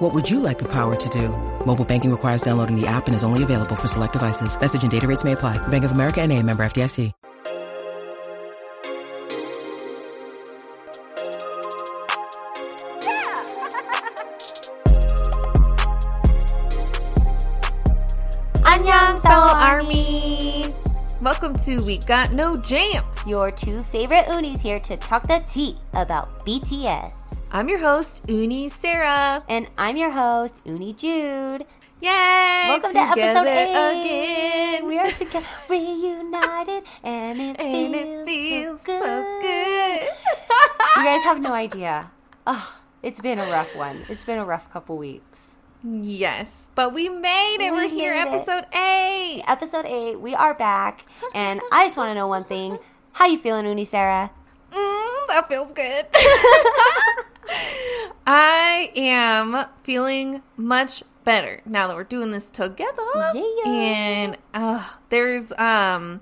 What would you like the power to do? Mobile banking requires downloading the app and is only available for select devices. Message and data rates may apply. Bank of America and a member FDIC. Annyeong, fellow army. Welcome to We Got No Jams. Your two favorite unis here to talk the tea about BTS. I'm your host, Uni Sarah. And I'm your host, Uni Jude. Yay! Welcome to episode 8. again. We are together, reunited, and it, and feels, it feels so so good. good. You guys have no idea. Oh, it's been a rough one. It's been a rough couple weeks. yes, but we made it. We We're here, it. episode eight. Episode 8, we are back. And I just want to know one thing. How you feeling, Uni Sarah? Mm, that feels good. I am feeling much better now that we're doing this together. Yeah. And uh, there's um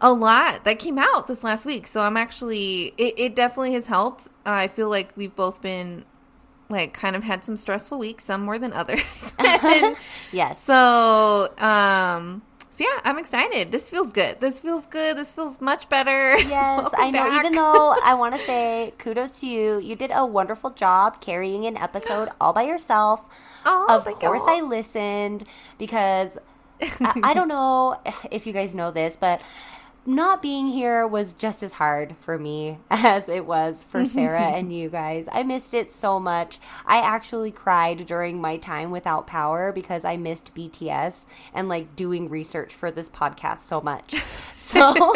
a lot that came out this last week, so I'm actually it, it definitely has helped. I feel like we've both been like kind of had some stressful weeks, some more than others. Yes. so um. So yeah, I'm excited. This feels good. This feels good. This feels much better. Yes, I know. back. Even though I want to say kudos to you, you did a wonderful job carrying an episode all by yourself. Oh, of course. I listened because I, I don't know if you guys know this, but not being here was just as hard for me as it was for Sarah and you guys. I missed it so much. I actually cried during my time without power because I missed BTS and like doing research for this podcast so much. So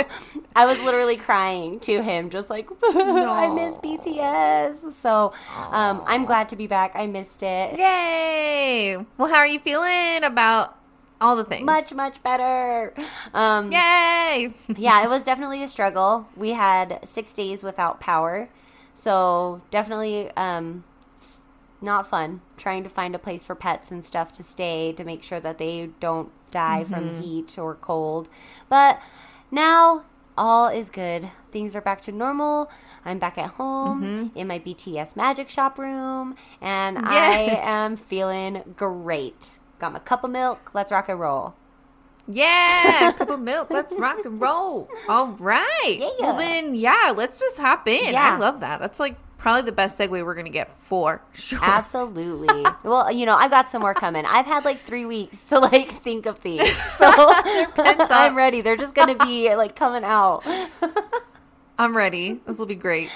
I was literally crying to him, just like, I miss BTS. So um, I'm glad to be back. I missed it. Yay! Well, how are you feeling about all the things? Much, much better. Um, Yay! yeah, it was definitely a struggle. We had six days without power, so definitely um, not fun. Trying to find a place for pets and stuff to stay to make sure that they don't die from heat or cold. But now all is good. Things are back to normal. I'm back at home in my BTS Magic Shop room, and Yes. I am feeling great. Got my cup of milk. Let's rock and roll. Yeah, cup of milk. Let's rock and roll. All right. Yeah. Well, then, yeah, let's just hop in. Yeah. I love that. That's like probably the best segue we're gonna get for sure. Absolutely. well, you know, I've got some more coming. I've had like three weeks to like think of these, so. I'm ready. They're just gonna be like coming out. I'm ready. This will be great.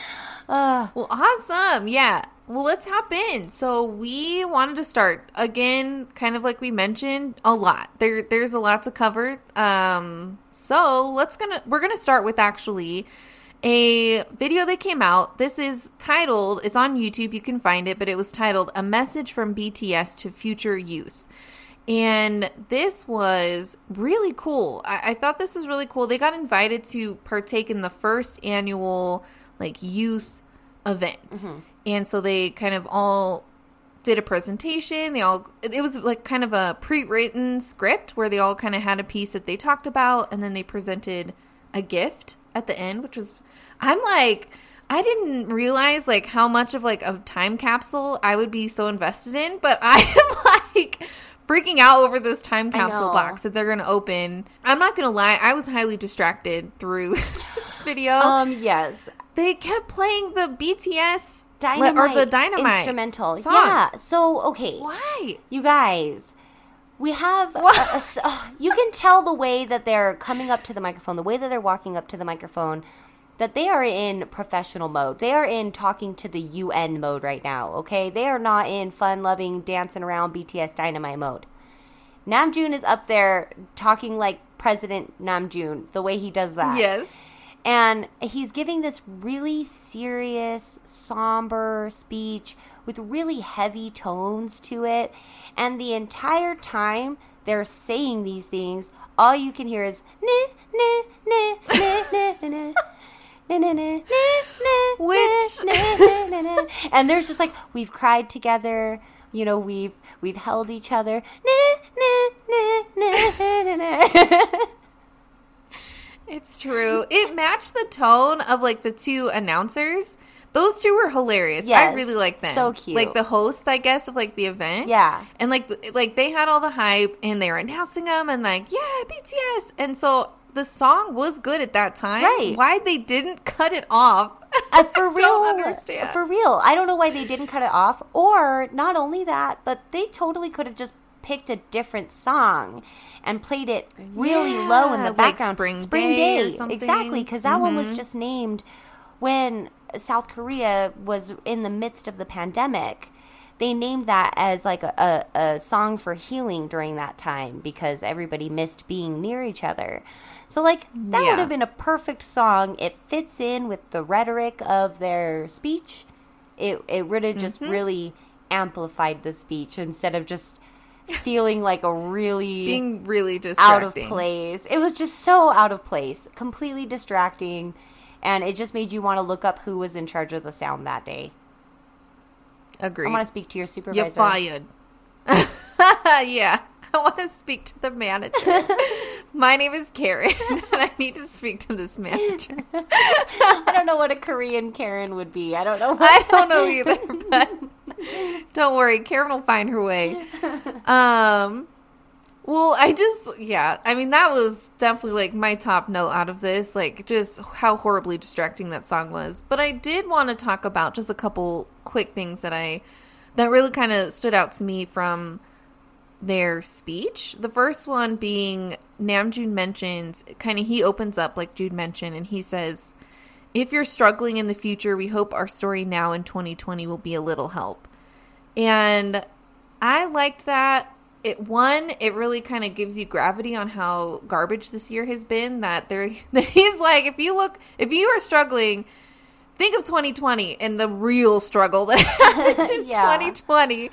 Uh, Well, awesome. Yeah. Well, let's hop in. So we wanted to start again, kind of like we mentioned, a lot. There, there's a lot to cover. Um, so let's gonna we're gonna start with actually a video that came out. This is titled. It's on YouTube. You can find it, but it was titled "A Message from BTS to Future Youth." And this was really cool. I, I thought this was really cool. They got invited to partake in the first annual like youth event. And so they kind of all did a presentation. They all it was like kind of a pre-written script where they all kind of had a piece that they talked about and then they presented a gift at the end, which was I'm like I didn't realize like how much of like a time capsule I would be so invested in, but I am like freaking out over this time capsule box that they're going to open. I'm not going to lie, I was highly distracted through this video. um, yes, they kept playing the BTS dynamite or the Dynamite instrumental. song. Yeah. So okay, Why? you guys. We have, a- a uh, you can tell the way that they're coming up to the microphone, the way that they're walking up to the microphone, that they are in professional mode. They are in talking to the UN mode right now, okay? They are not in fun loving, dancing around BTS dynamite mode. Namjoon is up there talking like President Namjoon, the way he does that. Yes. And he's giving this really serious, somber speech with really heavy tones to it. And the entire time they're saying these things, all you can hear is nah, nah, nah, nah, nah, Which- and they're just like we've cried together you know we've we've held each other It's true. It matched the tone of like the two announcers. Those two were hilarious. I really like them. so cute. Like the host, I guess, of like the event. Yeah. And like like they had all the hype and they were announcing them and like yeah BTS and so the song was good at that time. Right. Why they didn't cut it off? Uh, for real, don't understand. For real, I don't know why they didn't cut it off. Or not only that, but they totally could have just picked a different song and played it really low in Yeah, the like background. Spring Day or Day, something. exactly, because that one Mm-hmm. was just named when South Korea was in the midst of the pandemic. They named that as like a, a, a song for healing during that time because everybody missed being near each other. So like that Yeah. would have been a perfect song. It fits in with the rhetoric of their speech. It it would have just Mm-hmm. really amplified the speech instead of just feeling like a really Being really just out of place. It was just so out of place, completely distracting, and it just made you want to look up who was in charge of the sound that day. Agreed. I want to speak to your supervisor. You're fired. yeah. I want to speak to the manager. My name is Karen, and I need to speak to this manager. I don't know what a Korean Karen would be. I don't know. I don't know either, but don't worry, Karen will find her way. Um, well, I just, yeah, I mean, that was definitely like my top note out of this, like just how horribly distracting that song was. But I did want to talk about just a couple quick things that I, that really kind of stood out to me from their speech. The first one being Namjoon mentions, kind of, he opens up like Jude mentioned, and he says, if you're struggling in the future, we hope our story now in 2020 will be a little help. And I liked that. It one, it really kind of gives you gravity on how garbage this year has been. That there, that he's like, if you look, if you are struggling, think of 2020 and the real struggle that happened in Yeah. 2020.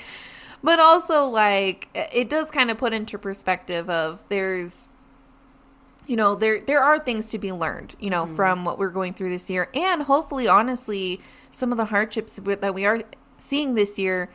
But also, like, it does kind of put into perspective of there's you know there there are things to be learned you know mm-hmm. from what we're going through this year. And hopefully honestly some of the hardships that we are seeing this year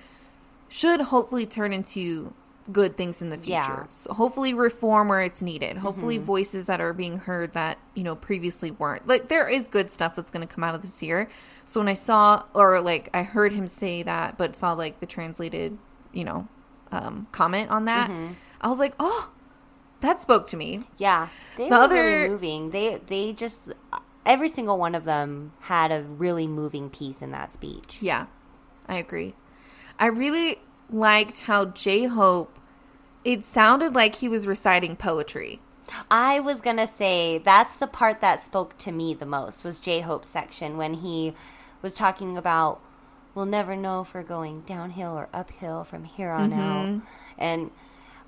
should hopefully turn into good things in the future. Yeah. so hopefully reform where it's needed. Hopefully mm-hmm. voices that are being heard that you know previously weren't. Like there is good stuff that's going to come out of this year. So when i saw or like i heard him say that but saw like the translated you know um, comment on that i was like oh that spoke to me Yeah, they The were other- really moving. They they just every single one of them had a really moving piece in that speech. Yeah, I agree. I really liked how J Hope. It sounded like he was reciting poetry. I was gonna say that's the part that spoke to me the most was J Hope's section when he was talking about we'll never know if we're going downhill or uphill from here on out, and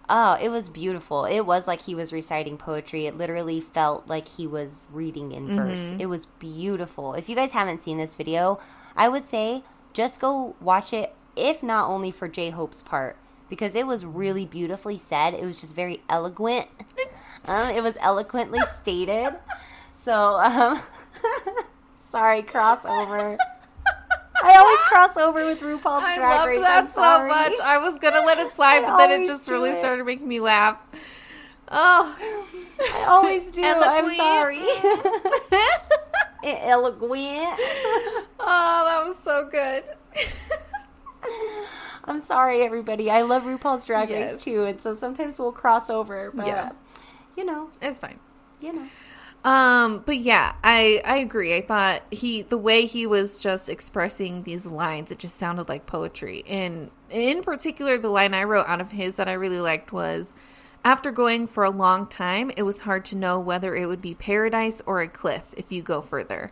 oh, it was beautiful. It was like he was reciting poetry. It literally felt like he was reading in verse. It was beautiful. If you guys haven't seen this video, I would say just go watch it. If not only for J Hope's part. Because it was really beautifully said. It was just very eloquent. Um, it was eloquently stated. So, um, sorry, crossover. I always cross over with RuPaul's I Drag love Race. that so much. I was gonna let it slide, I but then it just really it. started making me laugh. Oh, I always do. I'm sorry. Eloquent. oh, that was so good. I'm sorry, everybody. I love RuPaul's Drag Yes. Race too, and so sometimes we'll cross over. But Yeah. you know, it's fine. you know. Um, but yeah, I I agree. I thought he the way he was just expressing these lines, it just sounded like poetry. And in particular, the line I wrote out of his that I really liked was after going for a long time, it was hard to know whether it would be paradise or a cliff if you go further.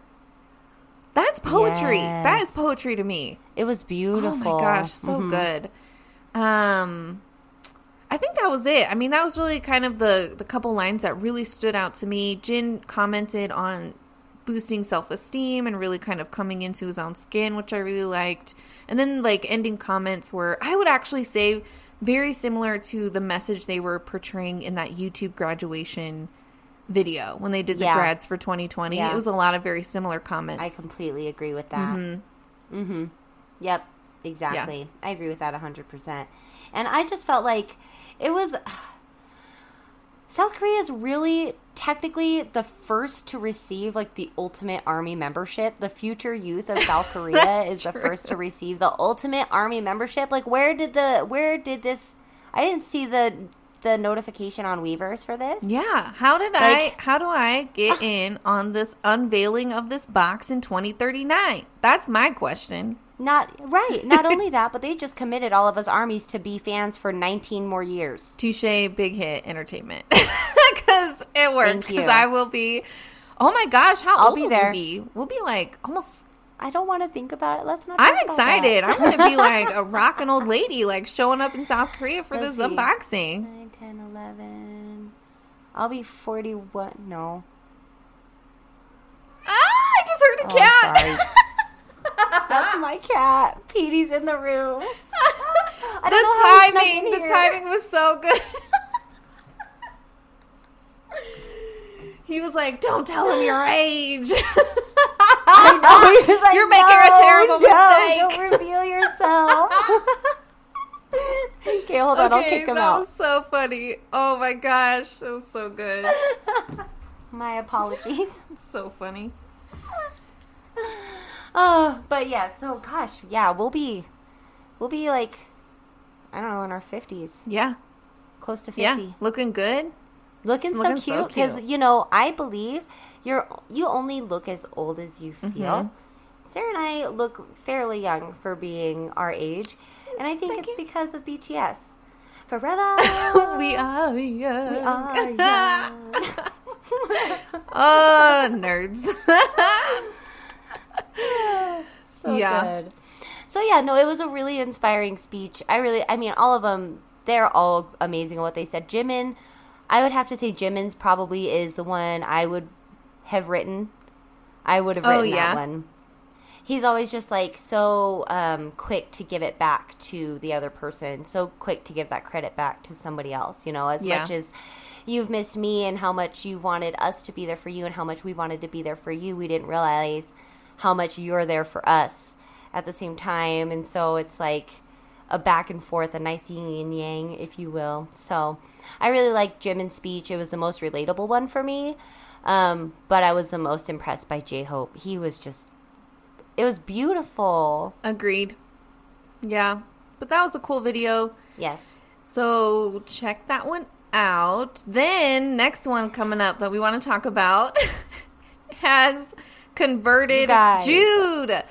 That's poetry. That is poetry to me. It was beautiful. Oh my gosh, so good. Um I think that was it. I mean, that was really kind of the the couple lines that really stood out to me. Jin commented on boosting self-esteem and really kind of coming into his own skin, which I really liked. And then like ending comments were I would actually say very similar to the message they were portraying in that YouTube graduation video when they did the Yeah. grads for 2020. Yeah. It was a lot of very similar comments. I completely agree with that. Mm-hmm. Yep, exactly. I agree with that 100%. And I just felt like it was. South Korea is really technically the first to receive like the ultimate army membership. The future youth of South Korea is the first to receive the ultimate army membership. Like where did the where did this I didn't see the the notification on Weverse for this. yeah. How did Like- I how do I get ah. in on this unveiling of this box in 2039? That's my question. Not right. Not only that, but they just committed all of us armies to be fans for 19 more years. Touche big hit entertainment. Cuz it worked cuz I will be Oh my gosh, how I'll old be will there. we be? We'll be like almost I don't want to think about it. Let's not. I'm talk about that. excited. I'm going to be like a rockin' old lady like showing up in South Korea for Let's this see. unboxing. 9, 10, 11. I'll be 41. No. Ah, I just heard a Oh, cat. That's my cat. Petey's in the room. The don't know how he snuck timing, the timing was so good. he was like, "Don't tell him your age." I know, like, You're making a terrible no, mistake." Don't reveal yourself. okay, hold on. I'll kick him that out. was so funny. Oh my gosh, it was so good. My apologies. so funny. Oh, but yeah. So, gosh, yeah, we'll be, we'll be like, I don't know, in our fifties, Yeah, close to fifty. yeah, looking good. looking, so looking so cute because you know I believe you're you only look as old as you feel. Mm-hmm. Sarah and I look fairly young for being our age, and I think Thank it's you. because of BTS. Forever, we are young. we are young. oh, nerds. so Yeah. good. So yeah, no, it was a really inspiring speech. I really, I mean, all of them, they're all amazing at what they said. Jimin, I would have to say Jimin's probably is the one I would have written. I would have Oh, written yeah? that one. He's always just like so um, quick to give it back to the other person, so quick to give that credit back to somebody else. You know, as Yeah. much as you've missed me and how much you wanted us to be there for you and how much we wanted to be there for you, we didn't realize how much you're there for us at the same time. And so it's like a back and forth, a nice yin and yang, if you will. So I really liked Jimin speech. It was the most relatable one for me. Um, but I was the most impressed by J Hope. He was just, it was beautiful. Agreed. Yeah, but that was a cool video. Yes. So check that one out. Then next one coming up that we want to talk about has converted. Jude.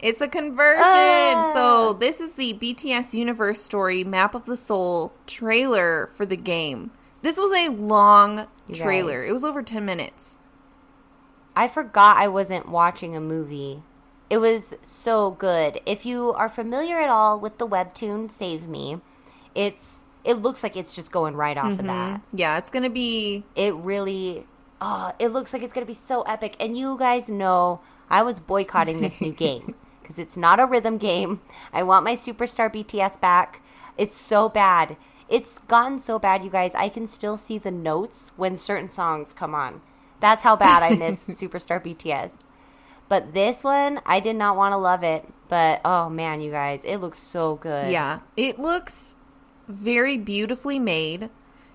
It's a conversion. Ah. So this is the BTS Universe Story Map of the Soul trailer for the game. This was a long You trailer. guys. It was over 10 minutes. I forgot I wasn't watching a movie. It was so good. If you are familiar at all with the webtoon Save Me, it's it looks like it's just going right off of that. Yeah, it's going to be It really oh, it looks like it's going to be so epic. And you guys know I was boycotting this new game cuz it's not a rhythm game. I want my superstar BTS back. It's so bad. It's gotten so bad, you guys. I can still see the notes when certain songs come on. That's how bad I miss Superstar BTS. But this one, I did not want to love it. But oh man, you guys, it looks so good. Yeah, it looks very beautifully made.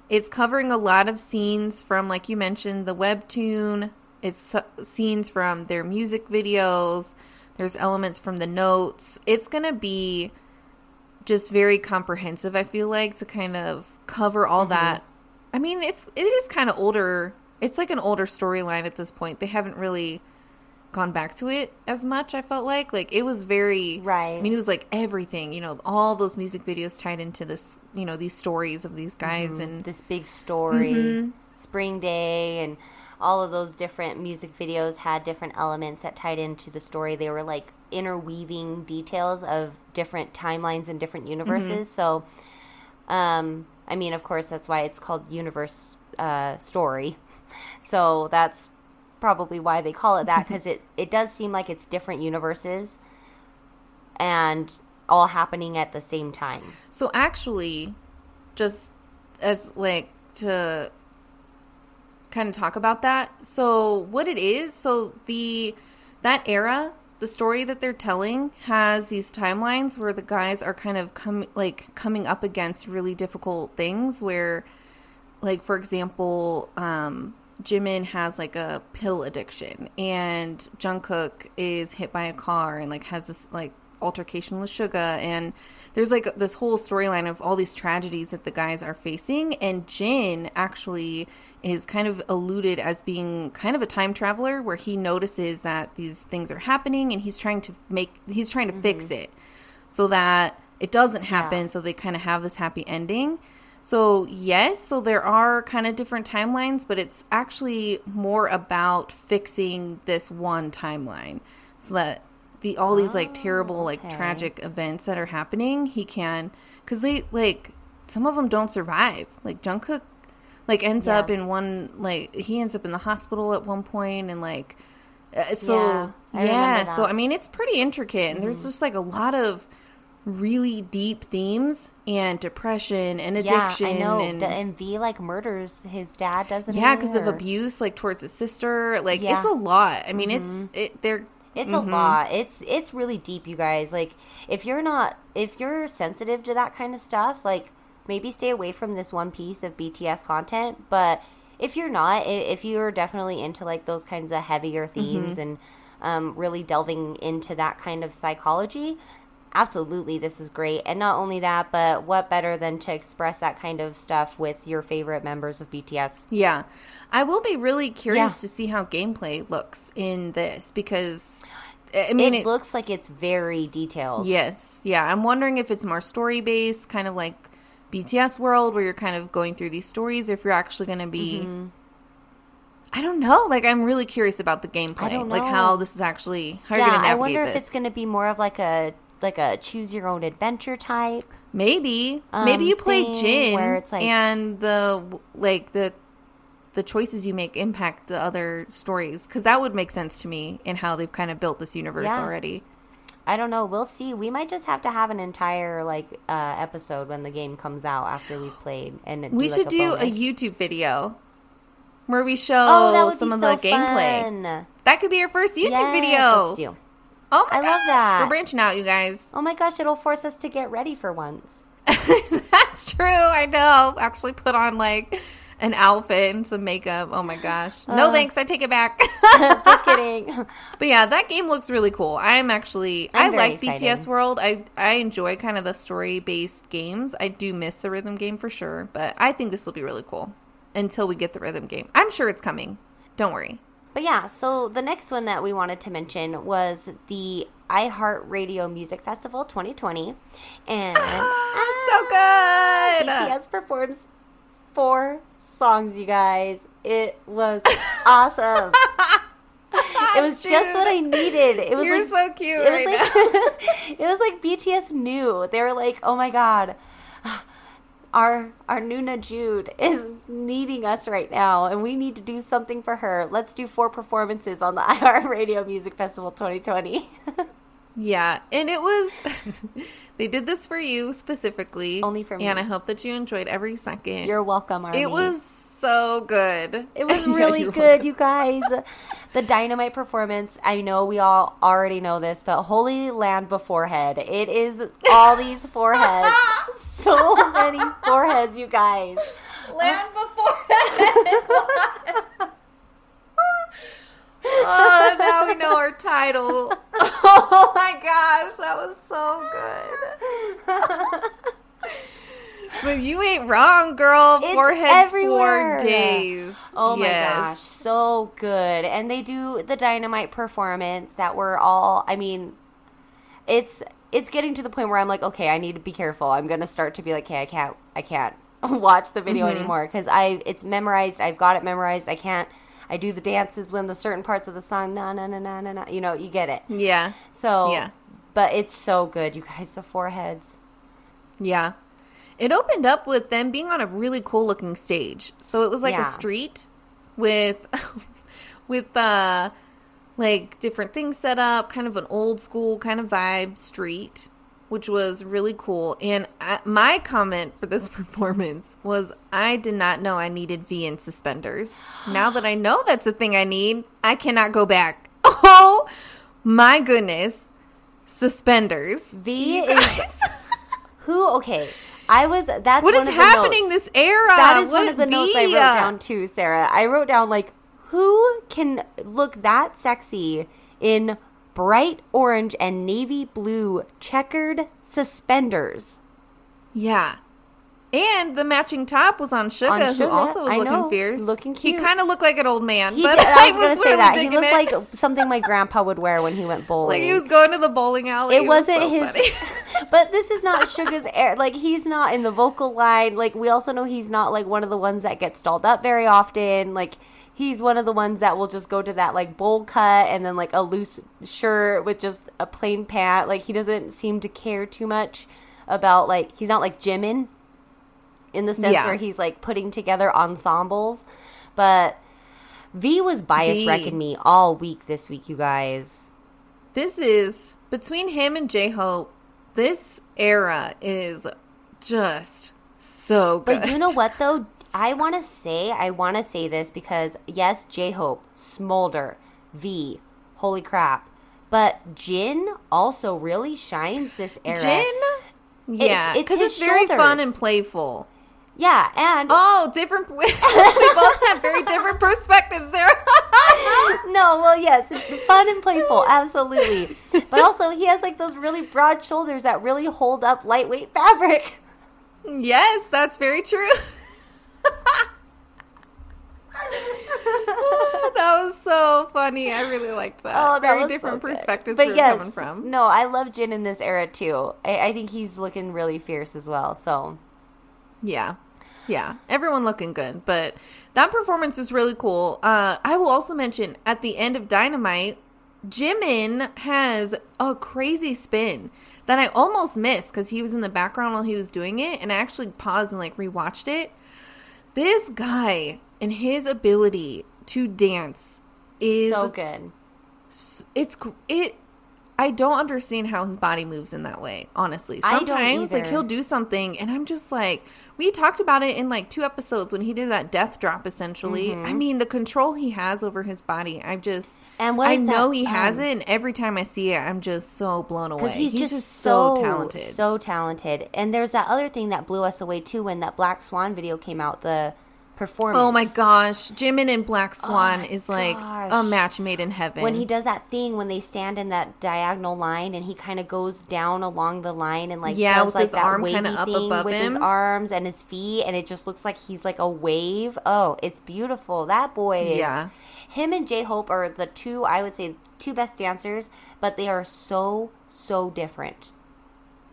It's covering a lot of scenes from, like you mentioned, the webtoon. It's scenes from their music videos. There's elements from the notes. It's going to be just very comprehensive, I feel like, to kind of cover all mm-hmm. that. I mean, it's it is kind of older. It's like an older storyline at this point. They haven't really gone back to it as much, I felt like. Like it was very Right. I mean, it was like everything, you know, all those music videos tied into this, you know, these stories of these guys and this big story, Mm-hmm. Spring Day, and all of those different music videos had different elements that tied into the story. They were like interweaving details of different timelines and different universes. Mm-hmm. So, um, I mean, of course, that's why it's called Universe uh, Story. So that's probably why they call it that because it it does seem like it's different universes and all happening at the same time. So actually, just as like to kind of talk about that. So what it is, so the that era, the story that they're telling has these timelines where the guys are kind of come like coming up against really difficult things where like for example, um Jimin has like a pill addiction and Jungkook is hit by a car and like has this like altercation with Suga and there's like this whole storyline of all these tragedies that the guys are facing and Jin actually is kind of alluded as being kind of a time traveler where he notices that these things are happening and he's trying to make he's trying to mm-hmm. fix it so that it doesn't happen yeah. so they kind of have this happy ending so, yes, so there are kind of different timelines, but it's actually more about fixing this one timeline so that the all these like terrible like okay. tragic events that are happening, he can cuz they like some of them don't survive. Like Jungkook like ends yeah. up in one like he ends up in the hospital at one point and like uh, so yeah, yeah so I mean it's pretty intricate and mm-hmm. there's just like a lot of really deep themes and depression and addiction. Yeah, I know. And, and V like murders his dad, doesn't yeah, because of abuse, like towards his sister. Like yeah. it's a lot. I mean, mm-hmm. it's it. They're it's mm-hmm. a lot. It's it's really deep, you guys. Like if you're not if you're sensitive to that kind of stuff, like maybe stay away from this one piece of BTS content. But if you're not, if you're definitely into like those kinds of heavier themes mm-hmm. and um, really delving into that kind of psychology, absolutely this is great and not only that but what better than to express that kind of stuff with your favorite members of bts yeah i will be really curious yeah. to see how gameplay looks in this because i mean it, it looks like it's very detailed yes yeah i'm wondering if it's more story based kind of like bts world where you're kind of going through these stories or if you're actually going to be mm-hmm. I don't know. Like, I'm really curious about the gameplay. Like, how this is actually how yeah, you're going to navigate I wonder this. if it's going to be more of like a like a choose your own adventure type. Maybe. Um, Maybe you play Jin where it's like and the like the the choices you make impact the other stories cuz that would make sense to me in how they've kind of built this universe yeah. already. I don't know. We'll see. We might just have to have an entire like uh, episode when the game comes out after we've played, and we should do a YouTube video where we show oh, some of so the gameplay. That could be our first YouTube yes, video. Oh my I gosh. love that. We're branching out, you guys. Oh my gosh, it'll force us to get ready for once. That's true. I know. Actually, put on like an outfit and some makeup. Oh my gosh. No uh, thanks. I take it back. just kidding. But yeah, that game looks really cool. I'm actually I'm i like excited. BTS World. I I enjoy kind of the story based games. I do miss the rhythm game for sure, but I think this will be really cool until we get the rhythm game. I'm sure it's coming. Don't worry. But yeah, so the next one that we wanted to mention was the iHeartRadio Music Festival 2020. And ah, so good! BTS performs four songs, you guys. It was awesome. it was Dude, just what I needed. It was you're like, so cute right like, it was like BTS knew. They were like, oh my god, our our Nuna Jude is needing us right now, and we need to do something for her. Let's do four performances on the iHeartRadio Music Festival 2020. yeah, and it was they did this for you specifically, only for me, and I hope that you enjoyed every second. You're welcome. It was so good. It was really yeah, good, welcome. you guys. the dynamite performance. I know we all already know this, but Holy Land Beforehead. It is all these foreheads. so many foreheads, you guys. Land Beforehead. Oh, now we know our title. Oh my gosh, that was so good. But you ain't wrong, girl. It's Foreheads everywhere. for days. Oh my gosh, so good. And they do the dynamite performance that we're all. I mean, it's it's getting to the point where I'm like, okay, I need to be careful. I'm gonna start to be like, okay, I can't, I can't watch the video mm-hmm. anymore because I it's memorized. I've got it memorized. I can't. I do the dances when the certain parts of the song, na na na na na na. You know, you get it. Yeah. So yeah, but it's so good, you guys. The foreheads. Yeah, it opened up with them being on a really cool looking stage. So it was like yeah. a street with with uh like different things set up, kind of an old school kind of vibe street. Which was really cool. And I, my comment for this performance was I did not know I needed V in suspenders. Now that I know that's a thing I need, I cannot go back. Oh my goodness. Suspenders. V is who? Okay, I was. That's what is happening this era? That is What one of the notes I wrote uh, down too, Sarah. I wrote down like, who can look that sexy in bright orange and navy blue checkered suspenders? Yeah. And the matching top was on Suga, On who also was I looking know, fierce. looking cute. He kind of looked like an old man, He but did, I was was say really that he looked it. like something my grandpa would wear when he went bowling. Like he was going to the bowling alley. it was wasn't so his but this is not Suga's air like he's not in the vocal line like we also know he's not like one of the ones that gets dolled up very often like he's one of the ones that will just go to that like bowl cut and then like a loose shirt with just a plain pant like he doesn't seem to care too much about like he's not like Jimin in the sense Yeah. where he's like putting together ensembles but V was bias wrecking me all week this week you guys this is between him and J Hope. This era is just so good. But you know what though? I want to say, I want to say this because yes, J Hope, Smolder, V, holy crap. But Jin also really shines this era. Jin, yeah, because his it's, very fun and playful. Yeah, and Oh, different. we both had very different perspectives there. no, well, yes, it's fun and playful, absolutely. But also, he has like those really broad shoulders that really hold up lightweight fabric. Yes, that's very true. that was so funny. I really liked that. Oh, that very was so different perspectives but yes, coming from. No, I love Jin in this era too. I, I think he's looking really fierce as well. So Yeah. Yeah. Everyone looking good. But that performance was really cool. Uh, I will also mention at the end of Dynamite, Jimin has a crazy spin that I almost missed because he was in the background while he was doing it. And I actually paused and like rewatched it. This guy and his ability to dance is so good. it's it I don't understand how his body moves in that way, honestly. Sometimes like he'll do something and I'm just like we talked about it in like two episodes when he did that death drop essentially. I mean, the control he has over his body, I just Mm-hmm. And what I is that, know he has um, it and every time I see it, I'm just so blown away. Because he's, He's, just, so, so talented. So talented. And there's that other thing that blew us away too when that Black Swan video came out, the performance. Oh my gosh, Jimin and Black Swan my is like a match made in heaven. When he does that thing when they stand in that diagonal line and he kind of goes down along the line and like Yeah, with like his arm kinda up thing above with him. his arms and his feet and it just looks like he's like a wave. Oh, it's beautiful. That boy is Yeah. him and J Hope are the two I would say two best dancers, but they are so so different.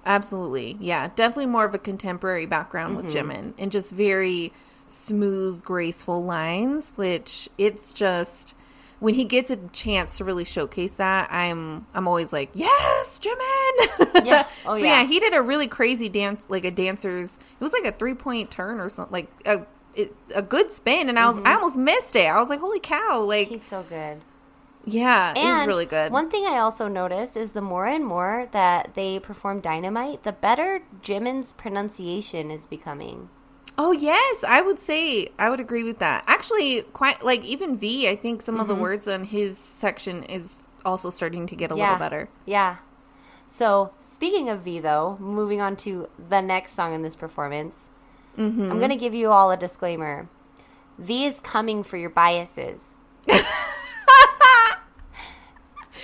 Absolutely. Yeah. Definitely more of a contemporary background with Mm-hmm. Jimin and just very smooth, graceful lines, which it's just when he gets a chance to really showcase that, I'm I'm always like, Yes, Jimin Yeah. Oh, so yeah. yeah, he did a really crazy dance like a dancer's it was like a three point turn or something like a it, a good spin and I was I almost missed it. I was like, Holy cow, like Mm-hmm. He's so good. yeah, it was really good. One thing I also noticed is the more and more that they perform Dynamite, the better Jimin's pronunciation is becoming. Oh yes, I would say I would agree with that. Actually, quite like even V, I think some of the words on his section is also starting to get a little better. Yeah. So speaking of V, though, moving on to the next song in this performance, Mm-hmm. I'm gonna give you all a disclaimer. V is coming for your biases.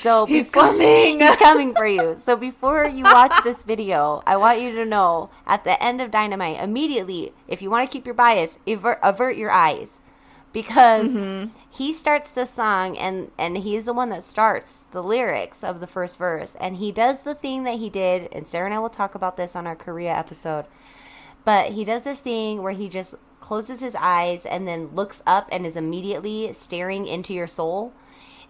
so He's before- coming. He's coming for you. So before you watch this video, I want you to know at the end of Dynamite, immediately, if you want to keep your bias, avert, avert your eyes. Because Mm-hmm. he starts the song and, and he's the one that starts the lyrics of the first verse. And he does the thing that he did, and Sarah and I will talk about this on our Korea episode. But he does this thing where he just closes his eyes and then looks up and is immediately staring into your soul.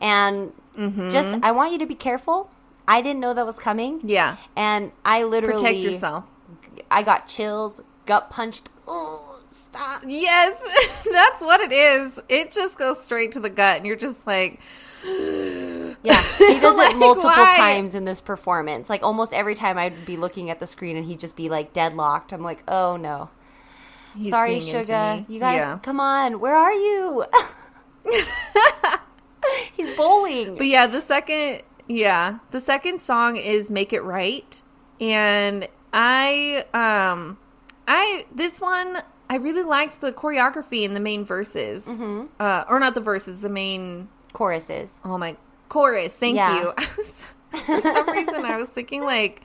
And Mm-hmm. just, I want you to be careful. I didn't know that was coming. Yeah, And I literally protect yourself. I got chills, gut punched. Oh, stop. Yes, that's what it is. It just goes straight to the gut, and you're just like, Yeah, he does Like, it multiple why? times in this performance. Like almost every time I'd be looking at the screen and he'd just be like deadlocked. I'm like, oh no. He's Sorry, Suga. You guys, Yeah. come on. Where are you? He's bowling. But yeah, the second yeah, the second song is Make It Right. And I um I this one I really liked the choreography in the main verses. Mm-hmm. Uh or not the verses, the main Choruses. oh my chorus. Thank Yeah. you. I was for some reason I was thinking like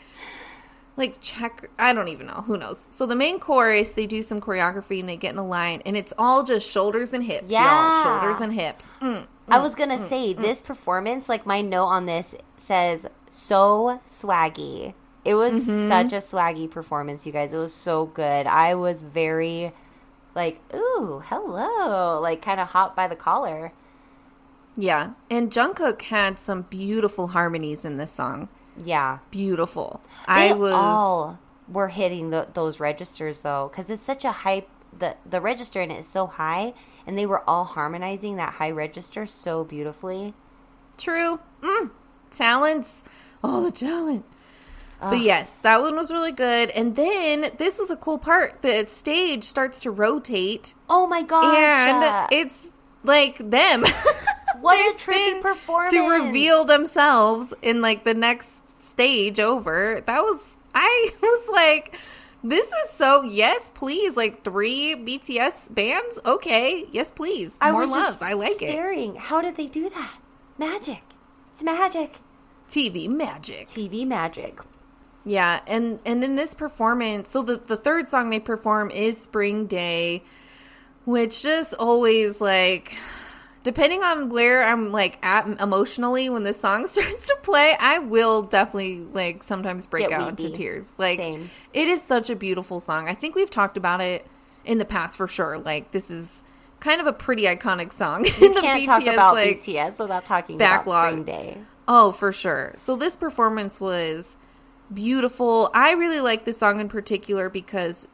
like check I don't even know. Who knows? So the main chorus, they do some choreography and they get in a line and it's all just shoulders and hips, Yeah. y'all. Shoulders and hips. Mm. I mm, was gonna mm, say mm. this performance, like my note on this says so swaggy. It was Mm-hmm. such a swaggy performance, you guys. It was so good. I was very like, ooh, hello, like kind of hot by the collar. Yeah. And Jungkook had some beautiful harmonies in this song. Yeah, Beautiful. they I was all were hitting the, those registers though, because it's such a high. The the register in it is so high, and they were all harmonizing that high register so beautifully. true. Mm. Talents. Oh, the talent. But yes, that one was really good. And then this was a cool part. The stage starts to rotate Oh my gosh! and uh, it's like them. What a spin performance. To reveal themselves in like the next stage over. That was I was like this is so yes, please. Like three BTS bands. Okay, yes, please. I More was love. I like it. staring. How did they do that? Magic. It's magic. TV magic. TV magic. Yeah, and and then this performance, so the the third song they perform is Spring Day, which just always like depending on where I'm like at emotionally when this song starts to play, I will definitely like sometimes break Get out into tears. Like Same. it is such a beautiful song. I think we've talked about it in the past for sure. Like this is kind of a pretty iconic song in the Can't BTS talk about like BTS without talking backlog. about Spring Day. Oh, for sure. So this performance was beautiful. I really like this song in particular because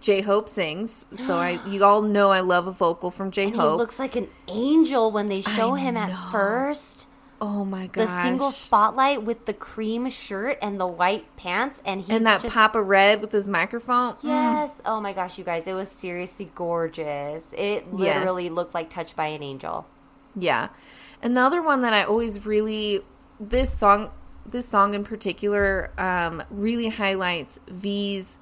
J Hope sings. So I, you all know I love a vocal from J he Hope. looks like an angel when they show I him at first. oh my god! The single spotlight with the cream shirt and the white pants, and he's and that just, Papa Red with his microphone. Mm. Yes. Oh my gosh, you guys, it was seriously gorgeous. It Yes. literally looked like touched by an angel. Yeah. And the other one that I always really this song this song in particular um really highlights V's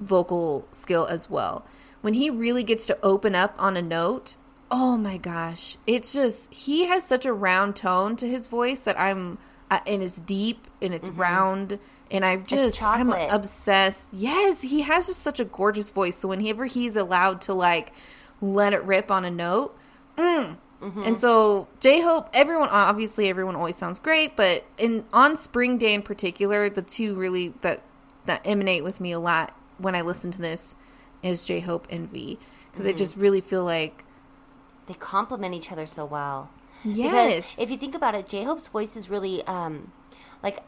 vocal skill as well. When he really gets to open up on a note, oh my gosh. It's just he has such a round tone to his voice that I'm uh, and it's deep and it's round and I've just I'm obsessed. Yes, he has just such a gorgeous voice. So whenever he's allowed to like let it rip on a note, mm. and so J Hope, everyone obviously everyone always sounds great, but in on Spring Day in particular, the two really that that emanate with me a lot when I listen to this is J Hope and V because I just really feel like They complement each other so well. yes, Because if you think about it, J Hope's voice is really um like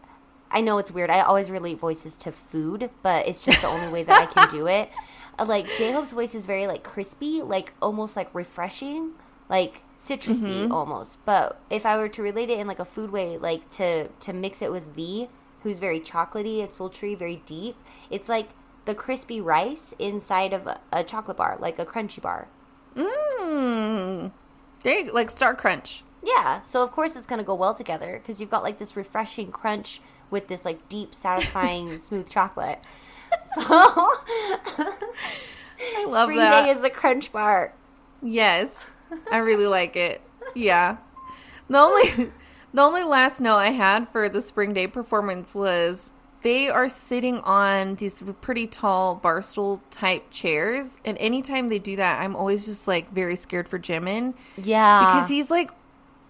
I know it's weird. I always relate voices to food, but it's just the only way that I can do it. Uh, Like J Hope's voice is very like crispy, like almost like refreshing, like citrusy Mm-hmm. almost. But if I were to relate it in like a food way, like to to mix it with V, who's very chocolatey and sultry, very deep, it's like the crispy rice inside of a, a chocolate bar, like a crunchy bar. mm, you go, like Star Crunch. Yeah, so of course it's gonna go well together because you've got like this refreshing crunch with this like deep, satisfying, smooth chocolate. So I love Spring that. Day is a crunch bar. Yes, I really like it. Yeah. The only the only last note I had for the spring day performance was they are sitting on these pretty tall barstool type chairs, and anytime they do that, I'm always just like very scared for Jimin Yeah, because he's like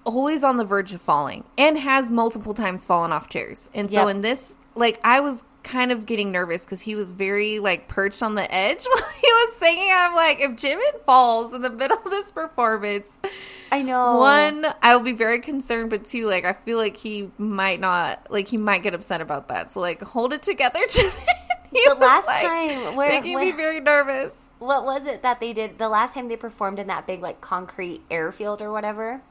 always on the verge of falling and has multiple times fallen off chairs. And so Yep. in this, like, I was kind of getting nervous because he was very like perched on the edge while he was singing. I'm like, if Jimin falls in the middle of this performance, I know. one, I will be very concerned, but two, like, I feel like he might not, like, he might get upset about that. So, like, hold it together, Jimin. He The last like, time where- making me when- very nervous. what was it that they did the last time they performed in that big like concrete airfield or whatever?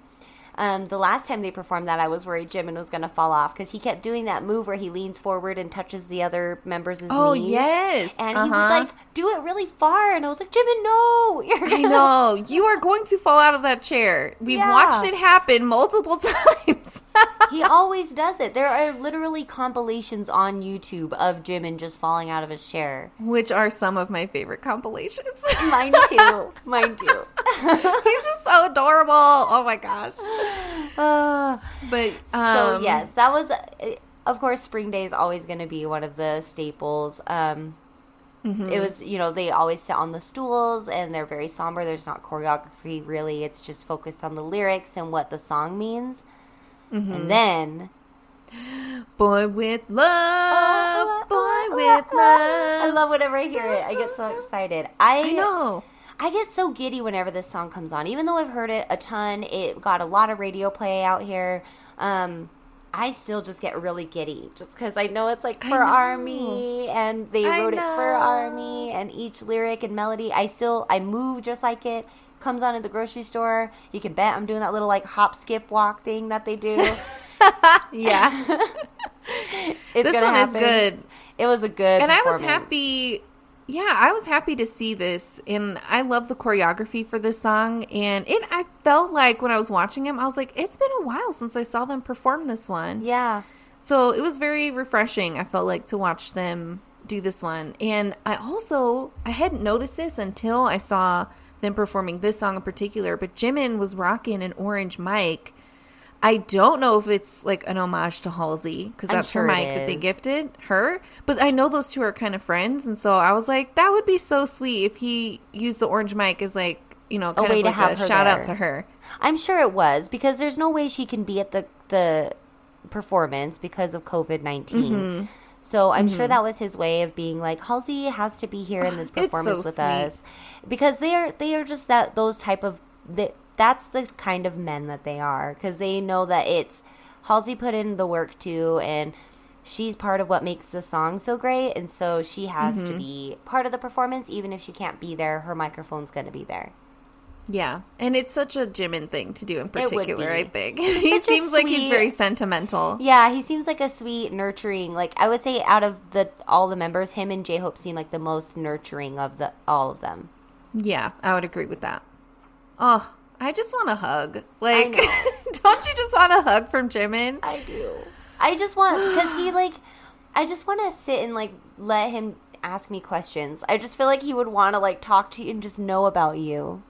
Um, the last time they performed that, I was worried Jimin was going to fall off because he kept doing that move where he leans forward and touches the other members' Oh, knees. yes. And he would Uh-huh. like do it really far, and I was like, Jimin, no! I know. You are going to fall out of that chair. We've Yeah. watched it happen multiple times. he always does it. There are literally compilations on YouTube of Jimin just falling out of his chair. Which are some of my favorite compilations. Mine too. Mine too. He's just so adorable. Oh my gosh. Uh, But so um, yes, that was, uh, of course, Spring Day is always going to be one of the staples. Um, Mm-hmm. It was, you know, they always sit on the stools and they're very somber. There's not choreography really. It's just focused on the lyrics and what the song means. Mm-hmm. And then Boy with love, boy with love. I love. love whenever I hear it. I get so excited. I, I know. I get so giddy whenever this song comes on. Even though I've heard it a ton, it got a lot of radio play out here. Um, I still just get really giddy just because I know it's like for. Army and they wrote it for. Army and each lyric and melody. I still I move just like it. Comes on at the grocery store. You can bet I'm doing that little like hop, skip, walk thing that they do. Yeah. It's this one is good. It was a good. And I was happy. Yeah, I was happy to see this, and I love the choreography for this song. And it, I felt like when I was watching him, I was like, it's been a while since I saw them perform this one. Yeah. So it was very refreshing. I felt like to watch them do this one, and I also I hadn't noticed this until I saw them performing this song in particular. But Jimin was rocking an orange mic. I don't know if it's like an homage to Halsey because that's sure her mic that they gifted her. But I know those two are kind of friends, and so I was like, that would be so sweet if he used the orange mic as like you know kind way of to like have a shout there. out to her. I'm sure it was because there's no way she can be at the the performance because of COVID 19 Mm-hmm. So I'm sure that was his way of being like Halsey has to be here in this It's so performance with sweet. us because they are they are just that those type of that that's the kind of men that they are because they know that it's Halsey put in the work too and she's part of what makes the song so great and so she has Mm-hmm. to be part of the performance even if she can't be there her microphone's going to be there. Yeah, and it's such a Jimin thing to do in particular. I think he seems like he's very sentimental. Yeah, he seems like a sweet, nurturing. Like I would say, out of the all the members, him and J Hope seem like the most nurturing of the all of them. Yeah, I would agree with that. Oh, I just want a hug. Like, don't you just want a hug from Jimin? I do. I just want because he like, I just want to sit and like let him ask me questions. I just feel like he would want to like talk to you and just know about you.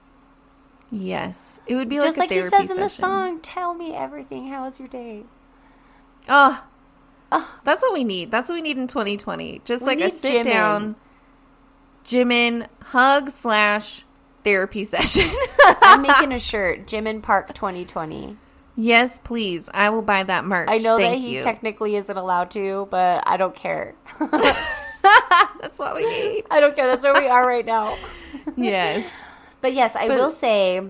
Yes, it would be just like like a he says in the session. song, "Tell me everything. How was your day?" Oh, that's what we need. That's what we need in 2020. Just We like a sit Jimin. down, Jimin hug slash therapy session. I'm making a shirt, Jimin Park 2020. yes, please. I will buy that merch. I know Thank that he you. technically isn't allowed to, but I don't care. that's what we need. I don't care. That's where we are right now. yes. But yes, I But- will say,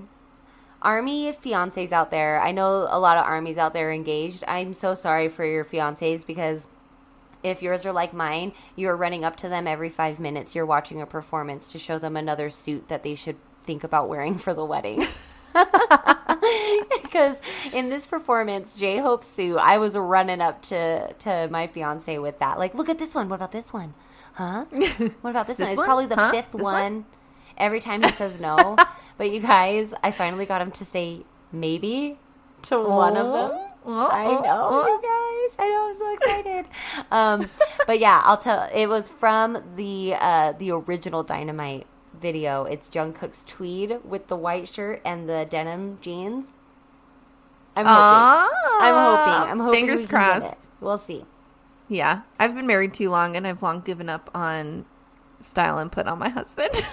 army fiancés out there. I know a lot of armies out there engaged. I'm so sorry for your fiancés because if yours are like mine, you're running up to them every five minutes. You're watching a performance to show them another suit that they should think about wearing for the wedding. Because in this performance, J Hope's suit, I was running up to to my fiance with that. Like, look at this one. What about this one? Huh? What about this, This one? It's one? probably the Huh? fifth one. one? Every time he says no. but you guys, I finally got him to say maybe to one of oh. them. Oh, I know, oh. you guys. I know. I'm so excited. um, but yeah, I'll tell. It was from the uh, the original Dynamite video. It's Jungkook's tweed with the white shirt and the denim jeans. I'm hoping. Ah, I'm hoping. I'm hoping. Fingers we crossed. We'll see. Yeah, I've been married too long, and I've long given up on style input on my husband.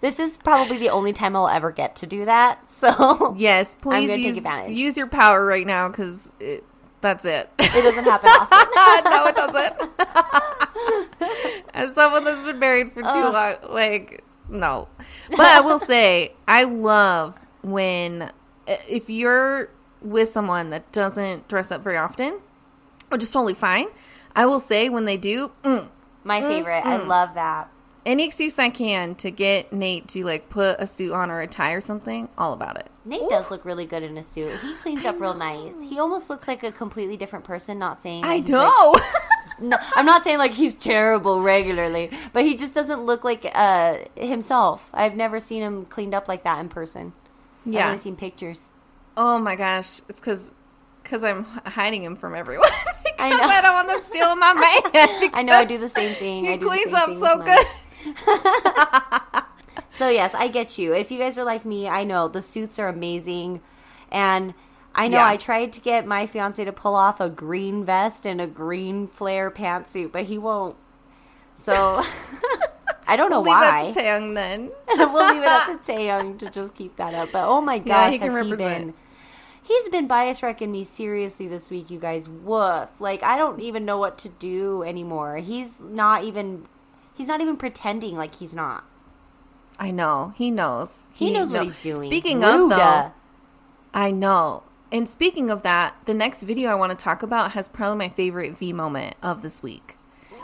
This is probably the only time I'll ever get to do that. So yes, please use, use your power right now because that's it. it doesn't happen often. no, it doesn't. As someone that's been married for too long, like no. But I will say, I love when if you're with someone that doesn't dress up very often, which is totally fine. I will say when they do, mm, My favorite. I love that. Any excuse I can to get Nate to like put a suit on or a tie or something, all about it. Nate does look really good in a suit. He cleans up real nice. He almost looks like a completely different person. Not saying I he's, like- know. no, I'm not saying like he's terrible regularly, but he just doesn't look like uh, himself. I've never seen him cleaned up like that in person. Yeah, I've only seen pictures. Oh my gosh, it's because because I'm hiding him from everyone because I, know. don't want them stealing my man. I know I do the same thing. He I cleans up so good. So yes, I get you. If you guys are like me, I know the suits are amazing, and I know Yeah. I tried to get my fiance to pull off a green vest and a green flare pantsuit, but he won't. So I don't know We'll leave why. that to Taehyung then. we'll leave it up to Taehyung to just keep that up. But oh my Yeah, gosh, he can has he been? He's been bias wrecking me seriously this week, you guys. Woof! Like I don't even know what to do anymore. He's not even. He's not even pretending like he's not. I know he knows. He, knows know- what he's doing. Speaking of though, I know. And speaking of that, the next video I want to talk about has probably my favorite V moment of this week,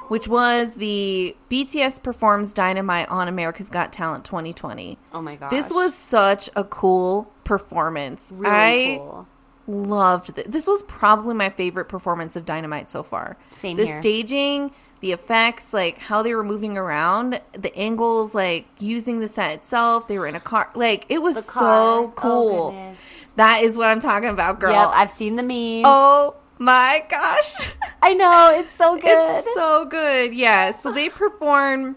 which was the BTS performs Dynamite on America's Got Talent 2020. Oh my god. This was such a cool performance. really I cool. loved it. This was probably my favorite performance of Dynamite so far. Same the here. staging, the effects, like how they were moving around, the angles, like using the set itself. They were in a car. Like it was so. Oh, cool. that is what I'm talking about, girl. Yep, I've seen the meme. oh my gosh. I know it's so good. It's so good. Yeah. So they perform.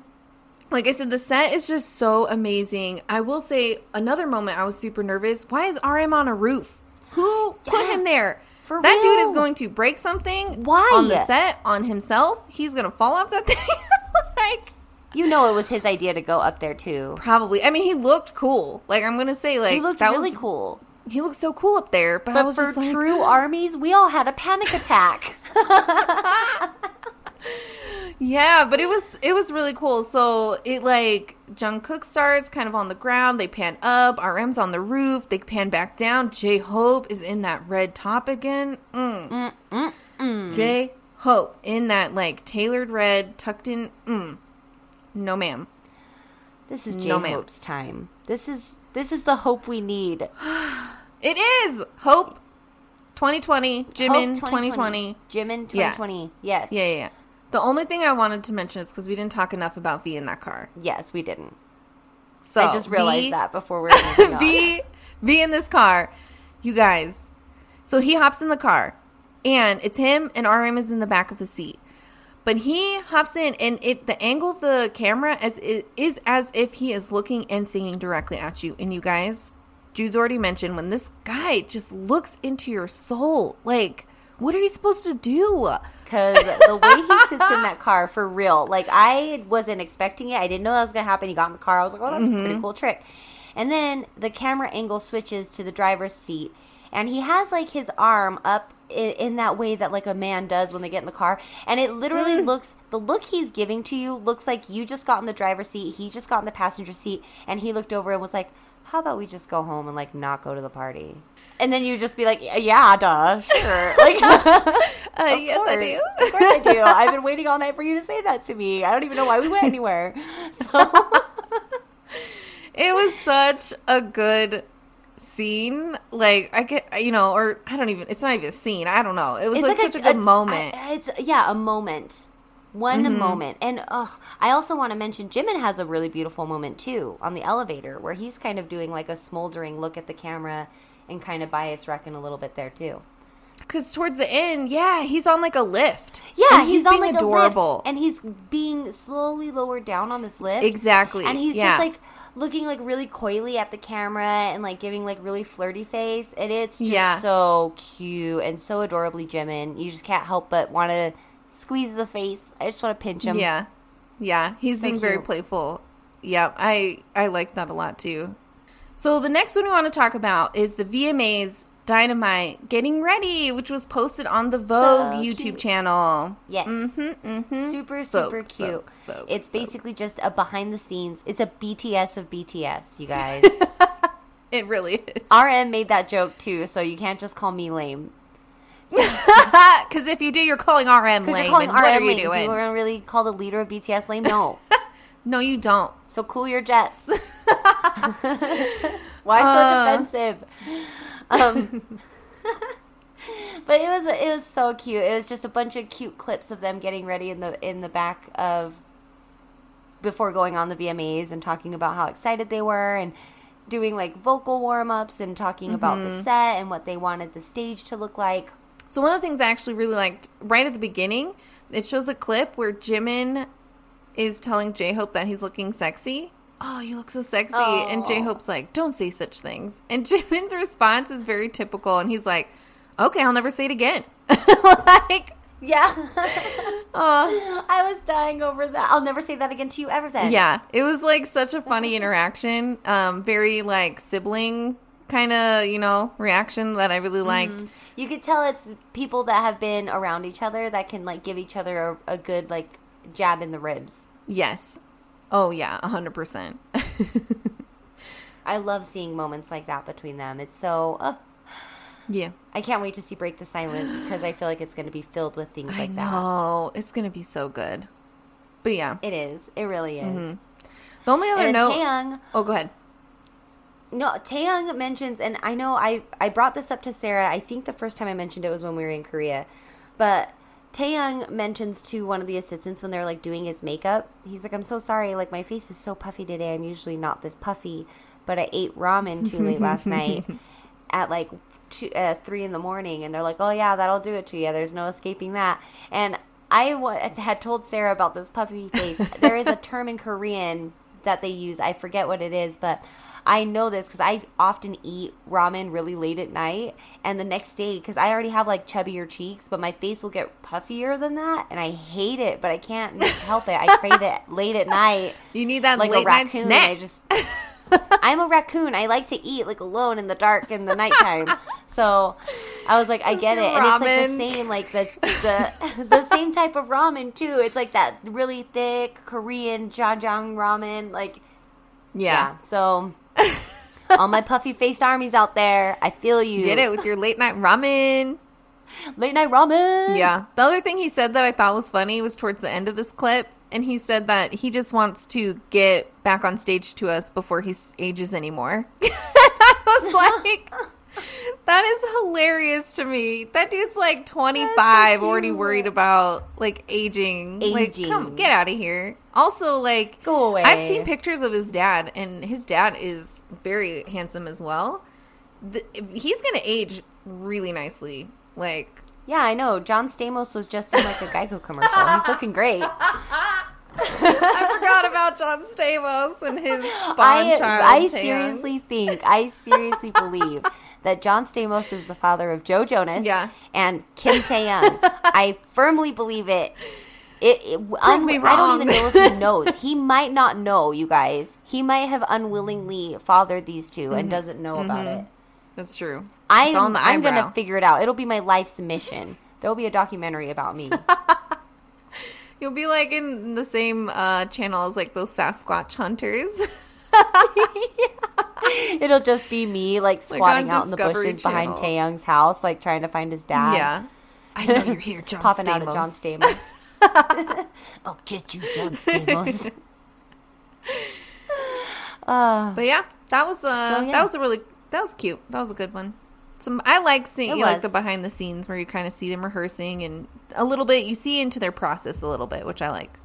Like I said, the set is just so amazing. I will say another moment I was super nervous. Why is RM on a roof? Who put Yeah, him there? For that dude is going to break something. Why? on the set on himself? He's gonna fall off that thing. like you know it was his idea to go up there too. probably. I mean, he looked cool. Like I'm gonna say, like He looked that really was cool. He looked so cool up there. But, I was for just like, true armies, we all had a panic attack. Yeah, but it was it was really cool. So it like Jungkook starts kind of on the ground. They pan up. RM's on the roof. They pan back down. J Hope is in that red top again. Mm. J Hope in that like tailored red, tucked in. Mm. No, ma'am. this is J No. Hope's time. This is this is the hope we need. It is Hope. 2020, Jimin, Hope 2020. Jimin Yeah. 2020. Yes. Yeah, yeah, yeah. The only thing I wanted to mention is because we didn't talk enough about V in that car. Yes, we didn't. So I just realized V- that before we were. V V in this car. You guys. So he hops in the car and it's him and RM is in the back of the seat. But he hops in and it the angle of the camera as it is as if he is looking and singing directly at you. And you guys, Jude's already mentioned when this guy just looks into your soul. Like, what are you supposed to do? Because the way he sits in that car, for real, like I wasn't expecting it. I didn't know that was gonna happen. He got in the car. I was like, "Oh, that's a Mm-hmm. pretty cool trick." And then the camera angle switches to the driver's seat, and he has like his arm up in, in that way that like a man does when they get in the car, and it literally Mm. looks. The look he's giving to you looks like you just got in the driver's seat. He just got in the passenger seat, and he looked over and was like, "How about we just go home and like not go to the party?" And then you just be like, "Yeah, duh, sure." Like. Uh, yes, I do. Of course I do. I've been waiting all night for you to say that to me. I don't even know why we went anywhere. So It was such a good scene. Like I get, you know, or I don't even. It's not even a scene. I don't know. It was like, such a, good moment. I- it's yeah, a moment. One Mm-hmm. moment. And oh, I also want to mention Jimin has a really beautiful moment too on the elevator where he's kind of doing like a smoldering look at the camera and kind of bias wrecking a little bit there too. Because towards the end, yeah, he's on like a lift. Yeah, And he's, on being like adorable. and he's being slowly lowered down on this lift. Exactly, and he's yeah. just like looking like really coyly at the camera and like giving like really flirty face, and it's just Yeah. so cute and so adorably Jimin. You just can't help but want to squeeze the face. I just want to pinch him. yeah, yeah, he's So being very playful. Yeah, I I like that a lot too. So the next one we want to talk about is the VMAs Dynamite Getting Ready, which was posted on the Vogue So YouTube channel. Yes. Mm-hmm. Super, Vogue, super cute. Vogue, Vogue, it's Vogue. basically just a behind the scenes. It's a BTS of BTS, you guys. It really is. RM made that joke too, so you can't just call me lame. Because if you do, you're calling RM lame. you're calling and what are you lame. Do you doing? want to really call the leader of BTS lame? No. No, you don't. so cool your jets. Why so Uh. defensive? Um, but it was it was so cute. It was just a bunch of cute clips of them getting ready in the in the back of before going on the VMAs and talking about how excited they were and doing like vocal warm ups and talking about Mm-hmm. the set and what they wanted the stage to look like. So one of the things I actually really liked right at the beginning, it shows a clip where Jimin is telling J Hope that he's looking sexy. Oh, you look so sexy. And J Hope's like, don't say such things. And Jimin's response is very typical. And he's like, okay, I'll never say it again. like, Yeah. oh, I was dying over that. I'll never say that again to you ever then. yeah. It was like such a funny interaction. Um, very like sibling kind of, you know, reaction that I really liked. You could tell it's people that have been around each other that can like give each other a, a good like jab in the ribs. Yes. Oh, yeah, A 100%. I love seeing moments like that between them. It's so. Uh, yeah. I can't wait to see Break the Silence because I feel like it's going to be filled with things I like that. know. It's going to be so good. But yeah. It is. It really is. The only other And note. Taehyung, oh, go ahead. no, Taehyung mentions, and I know I I brought this up to Sarah. I think the first time I mentioned it was when we were in Korea, but Taehyung mentions to one of the assistants when they're like doing his makeup. He's like, "I'm so sorry. Like my face is so puffy today. I'm usually not this puffy, but I ate ramen too late last night at like two, uh, three in the morning." And they're like, "Oh yeah, that'll do it to you. There's no escaping that." And I had told Sarah about this puffy face. there is a term in Korean that they use. I forget what it is, but I know this because I often eat ramen really late at night, and the next day, because I already have like chubbier cheeks, but my face will get puffier than that, and I hate it, but I can't help it. I crave it late at night, You need that like late a night raccoon. snack. I just, I'm a raccoon. I like to eat like alone in the dark in the nighttime. So I was like, I get it, your and it's like the same, like the the the same type of ramen too. It's like that really thick Korean jajang ramen, like yeah. yeah. So all my puffy faced armies out there, I feel you. Get it with your late night ramen. Late night ramen. Yeah. The other thing he said that I thought was funny was towards the end of this clip. And he said that he just wants to get back on stage to us before he ages anymore. I was like, that is hilarious to me. That dude's like 25, already worried about like aging. Like, come, get out of here. Also, like, Go away. I've seen pictures of his dad, and his dad is very handsome as well. The, he's going to age really nicely. Like, Yeah, I know. John Stamos was just in like a Geico commercial. He's looking great. I forgot about John Stamos and his spawn I, child. I Taehyung. seriously think, I seriously believe that John Stamos is the father of Joe Jonas Yeah. and Kim Taehyung. I firmly believe it. It, it un- me I don't even know if he knows. He might not know, you guys. He might have unwillingly fathered these 2 and doesn't know about it. That's true. I'm, on the I'm gonna figure it out. It'll be my life's mission. There'll be a documentary about me. You'll be like in the same uh, channel as like those Sasquatch hunters. It'll just be me like Like squatting on out in the bushes behind Channel. Taehyung's house, like trying to find his dad. yeah. I know you're here, John popping Stamos. out of John Stamos. I'll get you, John Stamos. uh, But yeah, that was uh So, yeah. that was a really that was cute. That was a good one. Some I like seeing you like the behind the scenes where you kind of see them rehearsing and a little bit you see into their process a little bit, which I like.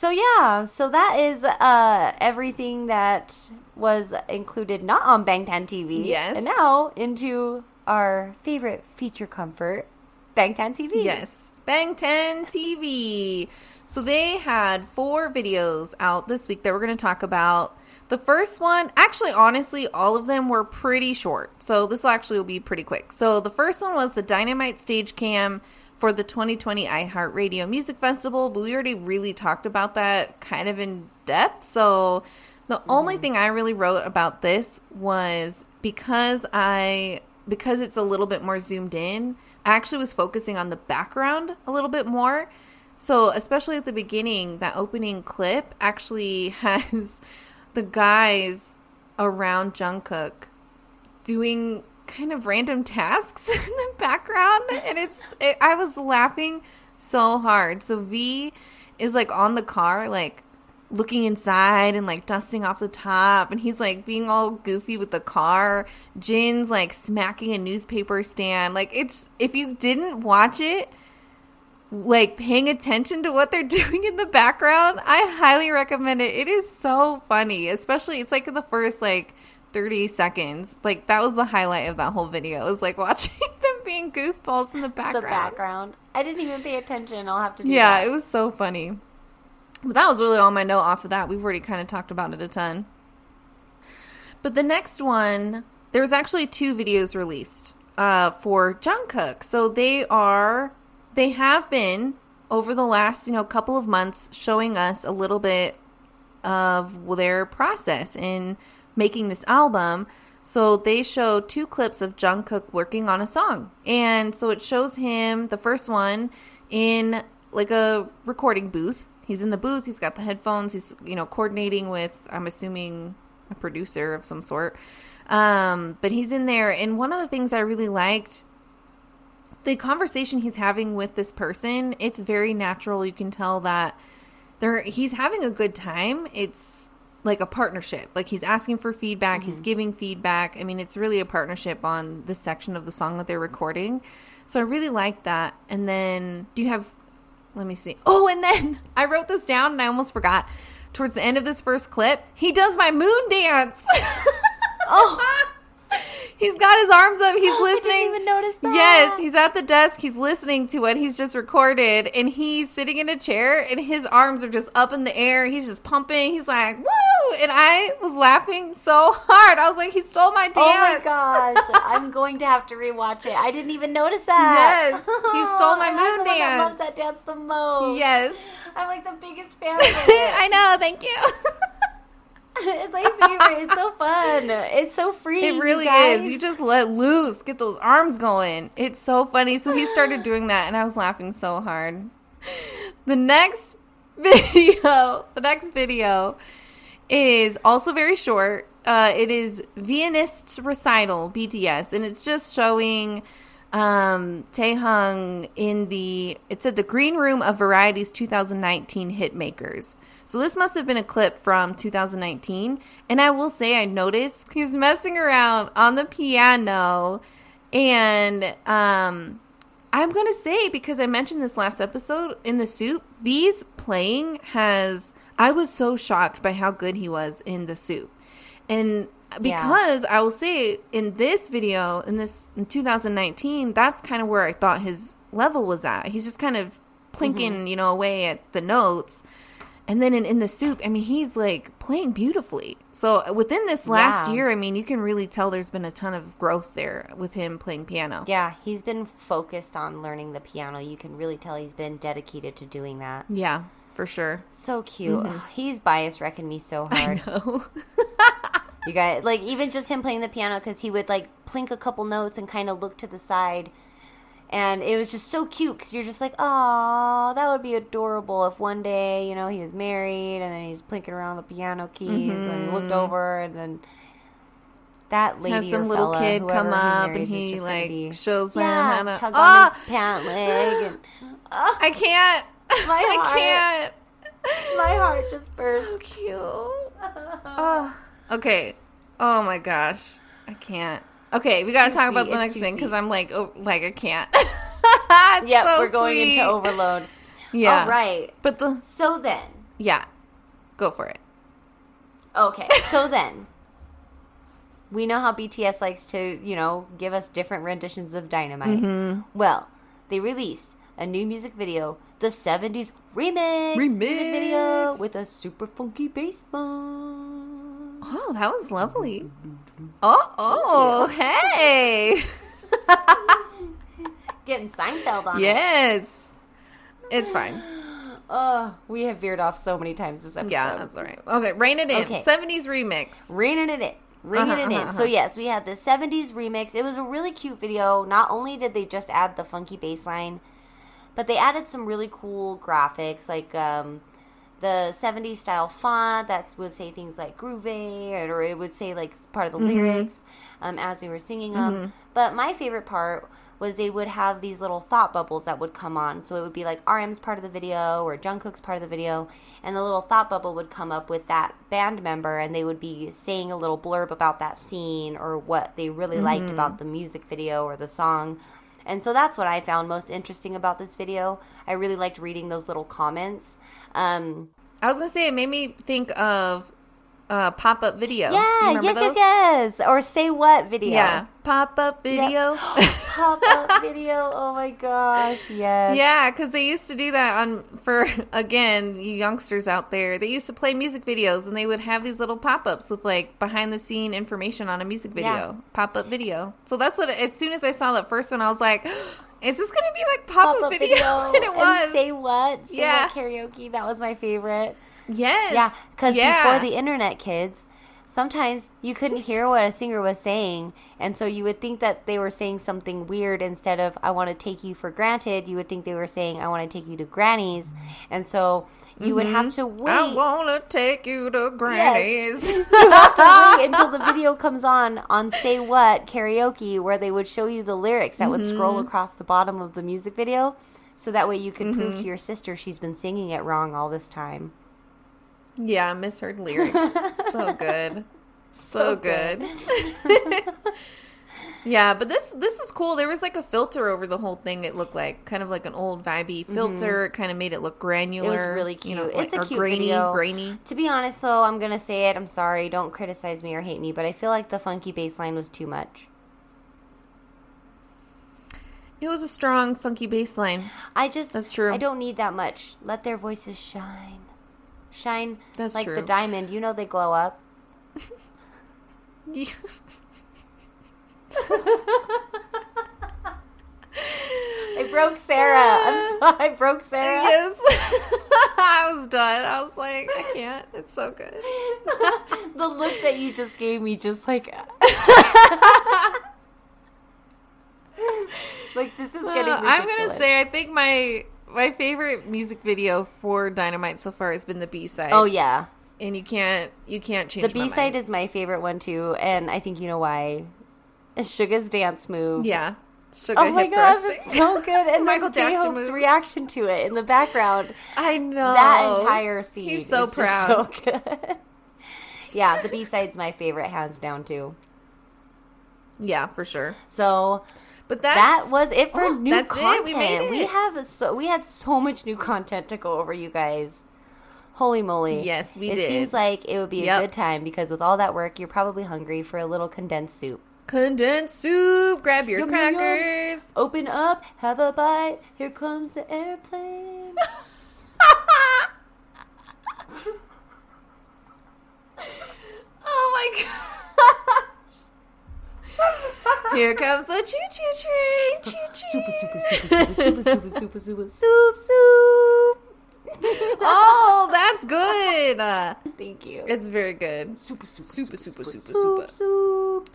So yeah, so that is uh, everything that was included not on Bangtan TV. Yes. and now into our favorite feature comfort, Bangtan TV. Yes. Bangtan TV. So they had four videos out this week that we're going to talk about. The first one, actually, honestly, all of them were pretty short. So this will actually will be pretty quick. So the first one was the Dynamite Stage Cam for the 2020 iHeartRadio Music Festival, but we already really talked about that kind of in depth. So the only mm-hmm. thing I really wrote about this was because I because it's a little bit more zoomed in, I actually was focusing on the background a little bit more. So, especially at the beginning, that opening clip actually has the guys around Jungkook doing kind of random tasks in the background and it's it, I was laughing so hard. So V is like on the car like looking inside and like dusting off the top and he's like being all goofy with the car jin's like smacking a newspaper stand like it's if you didn't watch it like paying attention to what they're doing in the background i highly recommend it it is so funny especially it's like the first like 30 seconds like that was the highlight of that whole video It was like watching them being goofballs in the background The background. I didn't even pay attention. I'll have to do yeah that. it was so funny but that was really all my note off of that. We've already kind of talked about it a ton. But the next one, there was actually two videos released uh, for Jungkook. So they are, they have been over the last you know couple of months showing us a little bit of their process in making this album. So they show two clips of Jungkook working on a song. And so it shows him the first one in like a recording booth. He's in the booth, he's got the headphones, he's you know coordinating with I'm assuming a producer of some sort. Um, but he's in there and one of the things I really liked the conversation he's having with this person, it's very natural. You can tell that they're he's having a good time. It's like a partnership. Like he's asking for feedback, he's mm-hmm. giving feedback. I mean, it's really a partnership on this section of the song that they're recording. So I really like that. And then do you have let me see. Oh, and then I wrote this down and I almost forgot. Towards the end of this first clip, he does my moon dance. Oh. He's got his arms up. He's I didn't listening. even notice that. Yes, he's at the desk. He's listening to what he's just recorded, and he's sitting in a chair, and his arms are just up in the air. He's just pumping. He's like, "Woo!" And I was laughing so hard. I was like, "He stole my dance!" Oh my gosh, I'm going to have to rewatch it. I didn't even notice that. Yes, he stole my moon the one that dance. that dance the most. Yes, I'm like the biggest fan of it. I know. Thank you. it's my favorite. It's so fun. It's so free. It really you is. You just let loose, get those arms going. It's so funny. So he started doing that, and I was laughing so hard. The next video, the next video is also very short. Uh, it is Viennist's recital, BTS, and it's just showing um, Taehyung in the, it said the green room of Variety's 2019 hit makers. So this must have been a clip from 2019. And I will say, I noticed he's messing around on the piano. And um, I'm going to say, because I mentioned this last episode in the soup, V's playing has, I was so shocked by how good he was in the soup. And because I will say in this video, in this in 2019, that's kind of where I thought his level was at. He's just kind of plinking, you know, away at the notes. And then in, in the soup, I mean, he's like playing beautifully. So uh, within this last Yeah. year, I mean, you can really tell there's been a ton of growth there with him playing piano. Yeah, he's been focused on learning the piano. You can really tell he's been dedicated to doing that. Yeah, for sure. So cute. Mm-hmm. Ugh, He's bias wrecking me so hard. Oh, You guys, like even just him playing the piano because he would like plink a couple notes and kind of look to the side, and it was just so cute because you're just like, oh, that would be adorable if one day you know he was married and then he's plinking around the piano keys and he looked mm-hmm. over and then that lady has some or little fella, kid come up and he like be- shows them yeah, how to. tug Ah! on his ah! pant leg and ah! I can't. My I heart. can't. my heart just So burst. cute. Oh, okay. Oh my gosh, I can't. Okay, we gotta talk about the It's next thing because. I'm like, oh, like I can't. Yep, so we're going sweet. into overload. Yeah. All right. But the So then, yeah, go for it. Okay, so then we know how BTS likes to, you know, give us different renditions of Dynamite. Mm-hmm. Well, they released a new music video, the 70s remix, Remix. video with a super funky bass line. Oh, that was lovely. Oh, oh, hey. Getting Seinfeld on it. yes, it's fine. Oh, we have veered off so many times this episode. Yeah, that's all right. Okay, rein it in. Okay. 70s remix. Reining it in. Reining Uh-huh, it in. uh-huh, So uh-huh. yes, we had the 70s remix. It was a really cute video. Not only did they just add the funky bass line, but they added some really cool graphics like um, the 70s style font that would say things like groovy or it would say like part of the Mm-hmm. lyrics um, as they were singing them. But my favorite part was they would have these little thought bubbles that would come on. So it would be like RM's part of the video or Jungkook's part of the video, and the little thought bubble would come up with that band member, and they would be saying a little blurb about that scene or what they really mm-hmm. liked about the music video or the song. And so that's what I found most interesting about this video. I really liked reading those little comments. Um, I was gonna say it made me think of uh, pop up video. Yeah, yes, those? yes, yes. Or say what video? Yeah, pop up video. pop up video. Oh my gosh, yes. Yeah, because they used to do that on for again you youngsters out there. They used to play music videos and they would have these little pop ups with like behind the scene information on a music video, yeah. pop up video. So that's what. As soon as I saw that first one, I was like. Is this gonna be like pop up video? video? and it was. And say what? Say yeah. What karaoke. That was my favorite. Yes. Yeah, because yeah. before the internet, kids, sometimes you couldn't hear what a singer was saying, and so you would think that they were saying something weird instead of "I want to take you for granted." You would think they were saying "I want to take you to Granny's," and so you mm-hmm. would have mm-hmm. to wait. I want to take you to Granny's. Yes. you have to wait until the video comes on on Say What karaoke, where they would show you the lyrics that mm-hmm. would scroll mm-hmm. across the bottom of the music video, so that way you could mm-hmm. prove to your sister she's been singing it wrong all this time. Yeah, misheard lyrics. so good. So, so good. good. yeah, but this this is cool. There was like a filter over the whole thing. It looked like kind of like an old vibey mm-hmm. filter. Mm-hmm. It kind of made it look granular. It was really cute. You know, it's like, a cute grainy, video. grainy. To be honest, though, I'm gonna say it. I'm sorry. Don't criticize me or hate me, but I feel like the funky bass line was too much. It was a strong, funky bass line. I just that's true. I don't need that much. Let their voices shine shine That's like true. the diamond. You know they glow up. I broke Sarah. I'm sorry. I broke Sarah. Yes. I was done. I was like, I can't. It's so good. the look that you just gave me, just like. like, this is getting. Uh, I'm going to say, I think my my favorite music video for Dynamite so far has been the B side. Oh yeah, and you can't you can't change. The B side is my favorite one too, and I think you know why. It's Suga's dance move. Yeah. Suga oh my gosh, it's so good! And Michael Jackson's Jackson's reaction to it in the background. I know that entire scene. He's so proud. so good. yeah, the B side's my favorite, hands down too. Yeah, for sure. So but that was it for oh, new content. We, we have so we had so much new content to go over, you guys. Holy moly! Yes, we it did. It seems like it would be yep. a good time because with all that work, you're probably hungry for a little condensed soup. Condensed soup. Grab your yum, crackers. Yum. Open up. Have a bite. Here comes the airplane. oh my god. Here comes the choo choo train. Choo choo. Super, super, super, super, super, super, super, super soup, soup. oh, that's good. Uh, Thank you. It's very good. Super, super, super, super, super, super, soup,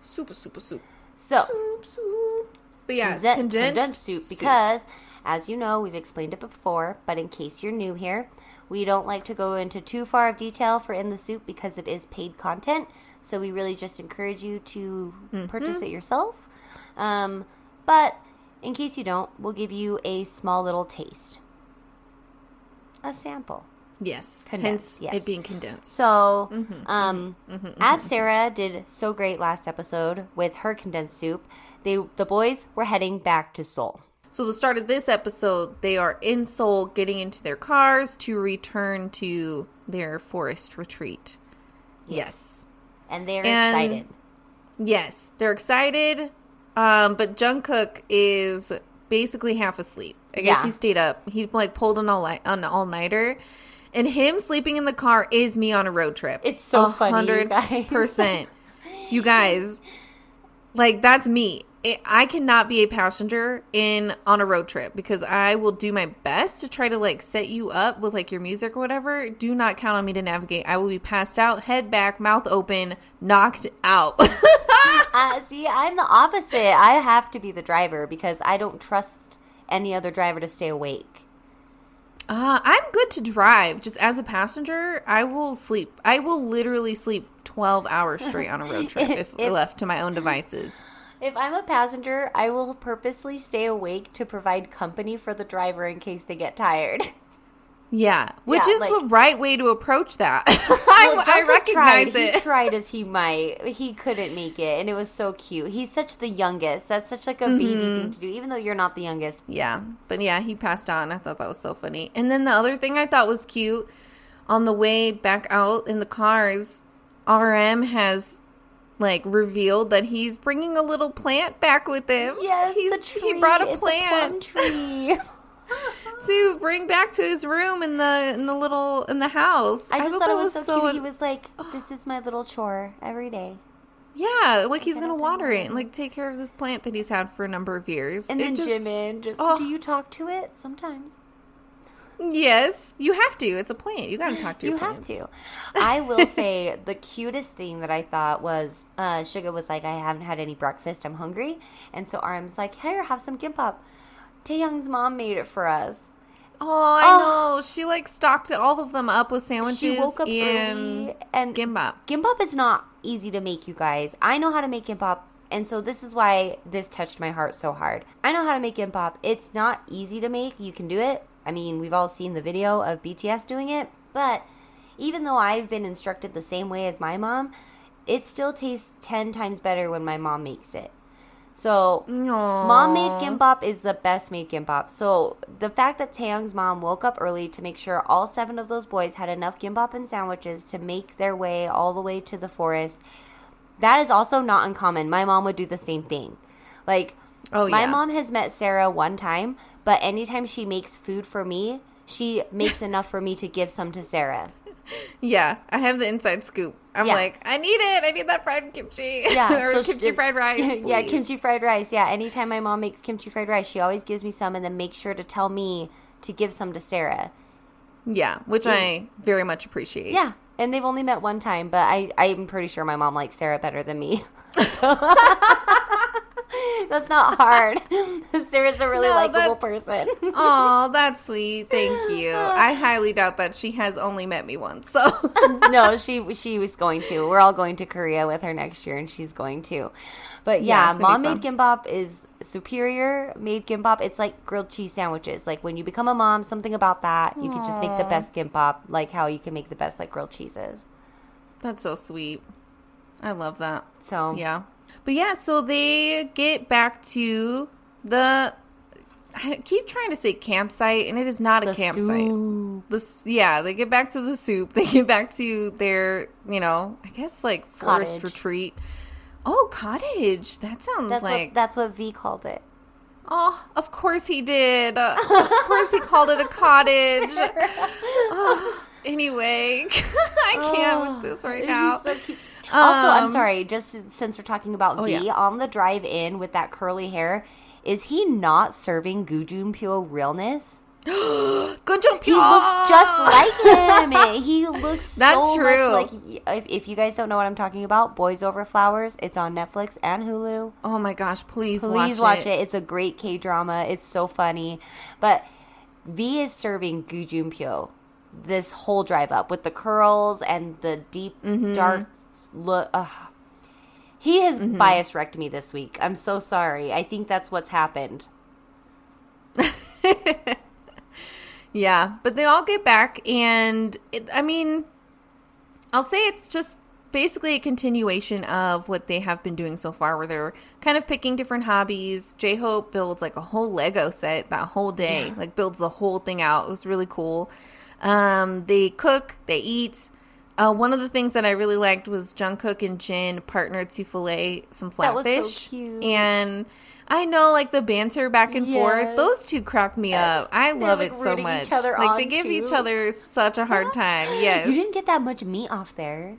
super, super, soup. So, soup, soup. But yeah, condensed, condensed soup because, as you know, we've explained it before. But in case you're new here, we don't like to go into too far of detail for in the soup because it is paid content. So we really just encourage you to mm-hmm. purchase it yourself. Um, but in case you don't, we'll give you a small little taste, a sample. Yes, condensed. Hence yes. it being condensed. So, mm-hmm, um, mm-hmm, mm-hmm as mm-hmm. Sarah did so great last episode with her condensed soup, they the boys were heading back to Seoul. So the start of this episode, they are in Seoul, getting into their cars to return to their forest retreat. Yes. yes and they're and excited. Yes, they're excited. Um, but Jungkook is basically half asleep. I guess yeah. he stayed up. He like pulled an all an all nighter, and him sleeping in the car is me on a road trip. It's so funny, hundred percent. You guys, like that's me it, I cannot be a passenger in on a road trip because I will do my best to try to like set you up with like your music or whatever. Do not count on me to navigate. I will be passed out, head back, mouth open, knocked out. uh, see, I'm the opposite. I have to be the driver because I don't trust any other driver to stay awake. Uh, I'm good to drive. Just as a passenger, I will sleep. I will literally sleep 12 hours straight on a road trip if, if left to my own devices If I'm a passenger, I will purposely stay awake to provide company for the driver in case they get tired. Yeah, which Yeah, is like- the right way to approach that. Well, I, I recognize tried. it. He tried as he might. He couldn't make it, and it was so cute. He's such the youngest. That's such like a baby Mm-hmm. thing to do, even though you're not the youngest. Yeah, but yeah, he passed on. I thought that was so funny. And then the other thing I thought was cute on the way back out in the cars, RM has like revealed that he's bringing a little plant back with him. Yes, he's the tree. he brought a plant tree. to bring back to his room in the in the little in the house. I just thought, that it was so, cute. He was like, "This is my little chore every day." yeah, like he's gonna water it it and like take care of this plant that he's had for a number of years. And It then just- Jimin just, oh. "Do you talk to it?" Sometimes Yes, you have to. It's a plant. You got to talk to your you have to. I will say the cutest thing that I thought was uh, Suga was like, "I haven't had any breakfast. I'm hungry," and so RM's like, "Here, have some gimbap." Taehyung's mom made it for us. Oh, I Oh. know. She like stocked all of them up with sandwiches She woke up and early and gimbap. Gimbap is not easy to make, you guys. I know how to make gimbap, and so this is why this touched my heart so hard. I know how to make gimbap. It's not easy to make. You can do it. I mean, we've all seen the video of BTS doing it, but even though I've been instructed the same way as my mom, it still tastes 10 times better when my mom makes it. So, mom made gimbap is the best made gimbap. So, the fact that Taehyung's mom woke up early to make sure all seven of those boys had enough gimbap and sandwiches to make their way all the way to the forest, that is also not uncommon. My mom would do the same thing. Like, Oh, my yeah. mom has met Sarah one time, but anytime she makes food for me, she makes enough for me to give some to Sarah. Yeah, I have the inside scoop. I'm Yeah. like, I need it. I need that fried kimchi. Yeah, or so kimchi she- fried rice. yeah, kimchi fried rice. Yeah, anytime my mom makes kimchi fried rice, she always gives me some and then makes sure to tell me to give some to Sarah. Yeah, which I very much appreciate. Yeah, and they've only met one time, but I I'm pretty sure my mom likes Sarah better than me. So that's not hard. Sarah's a really No, likable that- person. Oh, that's sweet. Thank you. I highly doubt that she has only met me once. So no, she she was going to. We're all going to Korea with her next year, and she's going to. But Yeah, yeah, mom made gimbap is superior. Made gimbap, it's like grilled cheese sandwiches. Like when you become a mom, something about that. You can just make the best gimbap, like how you can make the best like grilled cheeses. that's so sweet. I love that. So Yeah. But yeah, so they get back to the. I keep trying to say campsite, and it is not a campsite. soup. This, yeah, they get back to the soup. They get back to their, you know, I guess like forest Cottage. retreat. Oh, cottage. That sounds That's like. what that's what V called it. oh, of course he did. Uh, of course he called it a cottage. Oh, anyway, I can't with this right now. so. Also, I'm Um, sorry, just since we're talking about Oh, V, yeah. on the drive in with that curly hair, is he not serving Gu Jun-pyo realness? Gujun job. He looks just like him. he looks That's so true. much like. If, if you guys don't know what I'm talking about, Boys Over Flowers. It's on Netflix and Hulu. Oh my gosh! Please, Please watch, it. It's a great K drama. It's so funny. But V is serving Gujun Junpyo this whole drive up with the curls and the deep Mm-hmm. dark look. He has Mm-hmm. bias wrecked me this week. I'm so sorry. I think that's what's happened. Yeah, but they all get back, and it, I mean, I'll say it's just basically a continuation of what they have been doing so far, where they're kind of picking different hobbies. J Hope builds like a whole Lego set that whole day, like builds the whole thing out. It was really cool. Um, they cook, they eat. Uh, one of the things that I really liked was Jungkook and Jin partnered to fillet some so flatfish, cute. and I know like the banter back and forth. Those two crack me up. I They're, love like, it so much. each other like they give each other such a hard time. Yes, You didn't get that much meat off there.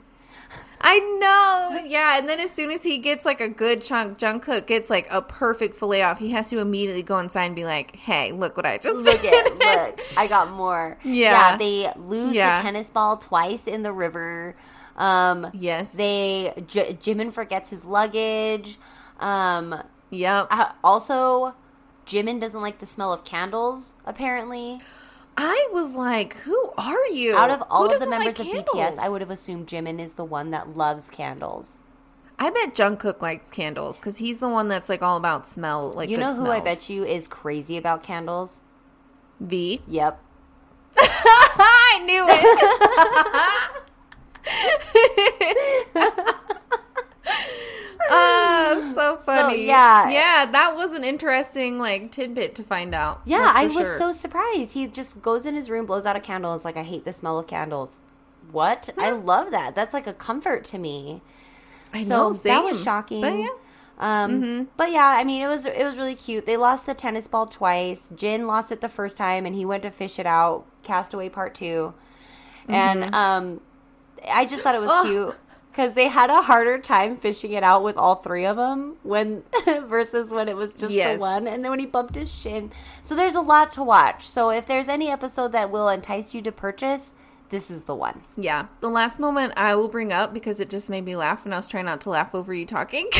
I know. Yeah, and then as soon as he gets like a good chunk, Jungkook gets like a perfect fillet off. He has to immediately go inside and be like, "Hey, look what I just Look did." at look, I got more. Yeah. they lose Yeah. the tennis ball twice in the river. Um, yes. they J- Jimin forgets his luggage. Um, yep. uh, also, Jimin doesn't like the smell of candles. Apparently, I was like, "Who are you?" out of all Who of the doesn't like members of BTS. I would have assumed Jimin is the one that loves candles. I bet Jungkook likes candles because he's the one that's like all about smell. Like You know who I bet you is crazy about candles? V. Yep. I knew it. uh, so funny. yeah. yeah, that was an interesting like tidbit to find out. Yeah, I was sure. so surprised. He just goes in his room, blows out a candle, and it's like, I hate the smell of candles. What? I love that. That's like a comfort to me. I so know, that was shocking. But yeah. Um, but yeah, I mean, it was it was really cute. They lost the tennis ball twice. Jin lost it the first time, and he went to fish it out. Castaway Part 2 and um, I just thought it was cute because they had a harder time fishing it out with all three of them when versus when it was just Yes. the one. And then when he bumped his shin, so there's a lot to watch. So if there's any episode that will entice you to purchase, this is the one. Yeah. The last moment I will bring up because it just made me laugh and I was trying not to laugh over you talking.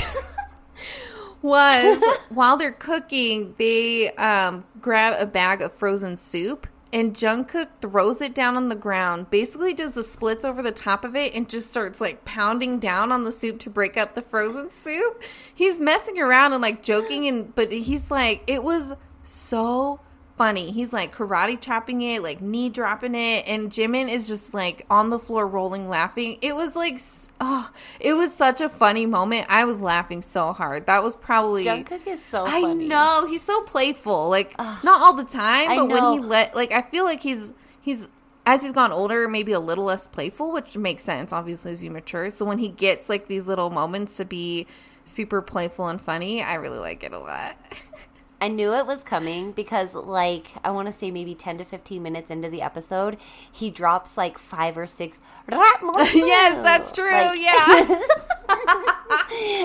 was while they're cooking, they um, grab a bag of frozen soup and Jungkook throws it down on the ground, basically does the splits over the top of it and just starts like pounding down on the soup to break up the frozen soup. He's messing around and like joking and but he's like it was so funny. He's like karate chopping it, like knee dropping it, and Jimin is just like on the floor rolling laughing. It was like, oh, it was such a funny moment. I was laughing so hard. That was probably. Jungkook is so I funny. know he's so playful. Like not all the time, but when he let, like, I feel like he's he's as he's gone older, maybe a little less playful, which makes sense, obviously, as you mature. So when he gets like these little moments to be super playful and funny, I really like it a lot. I knew it was coming because, like, I want to say maybe 10 to 15 minutes into the episode, he drops like five or six. yes, that's true. Like- yeah.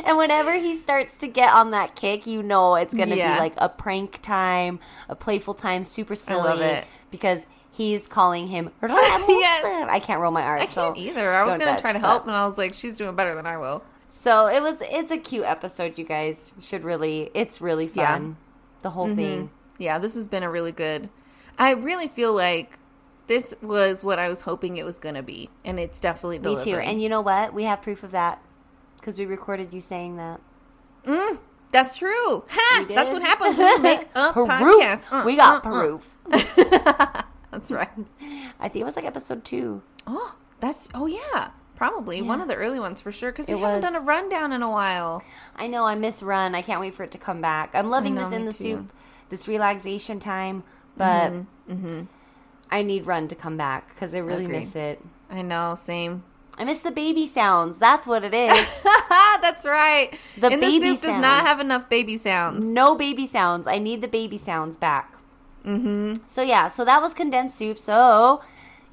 and whenever he starts to get on that kick, you know it's going to Yeah. be like a prank time, a playful time, super silly. love it. Because he's calling him. Yes. I can't roll my R's. I so can't either. I was gonna try to but- help, and I was like, she's doing better than I will. So it was. It's a cute episode. You guys should really. It's really fun. Yeah. Mm-hmm. The whole thing. Yeah, this has been a really good. I really feel like this was what I was hoping it was gonna be, and it's definitely Me delivering. too. And you know what? We have proof of that because we recorded you saying that. Mm, that's true. Ha! That's what happens when you make a Proof. podcast. Uh, we got uh, uh. proof. That's right. I think it was like episode two. Oh, that's oh yeah, probably one of the early ones for sure. Because we It haven't done a rundown in a while. I know I miss Run. I can't wait for it to come back. I'm loving know, this in the too. soup, this relaxation time, but Mm-hmm, I need Run to come back because I really Agreed. miss it. I know, same. I miss the baby sounds. That's what it is. that's right. The the baby soup does not have enough baby sounds. no baby sounds. I need the baby sounds back. Mm-hmm. So yeah, so that was condensed soup. So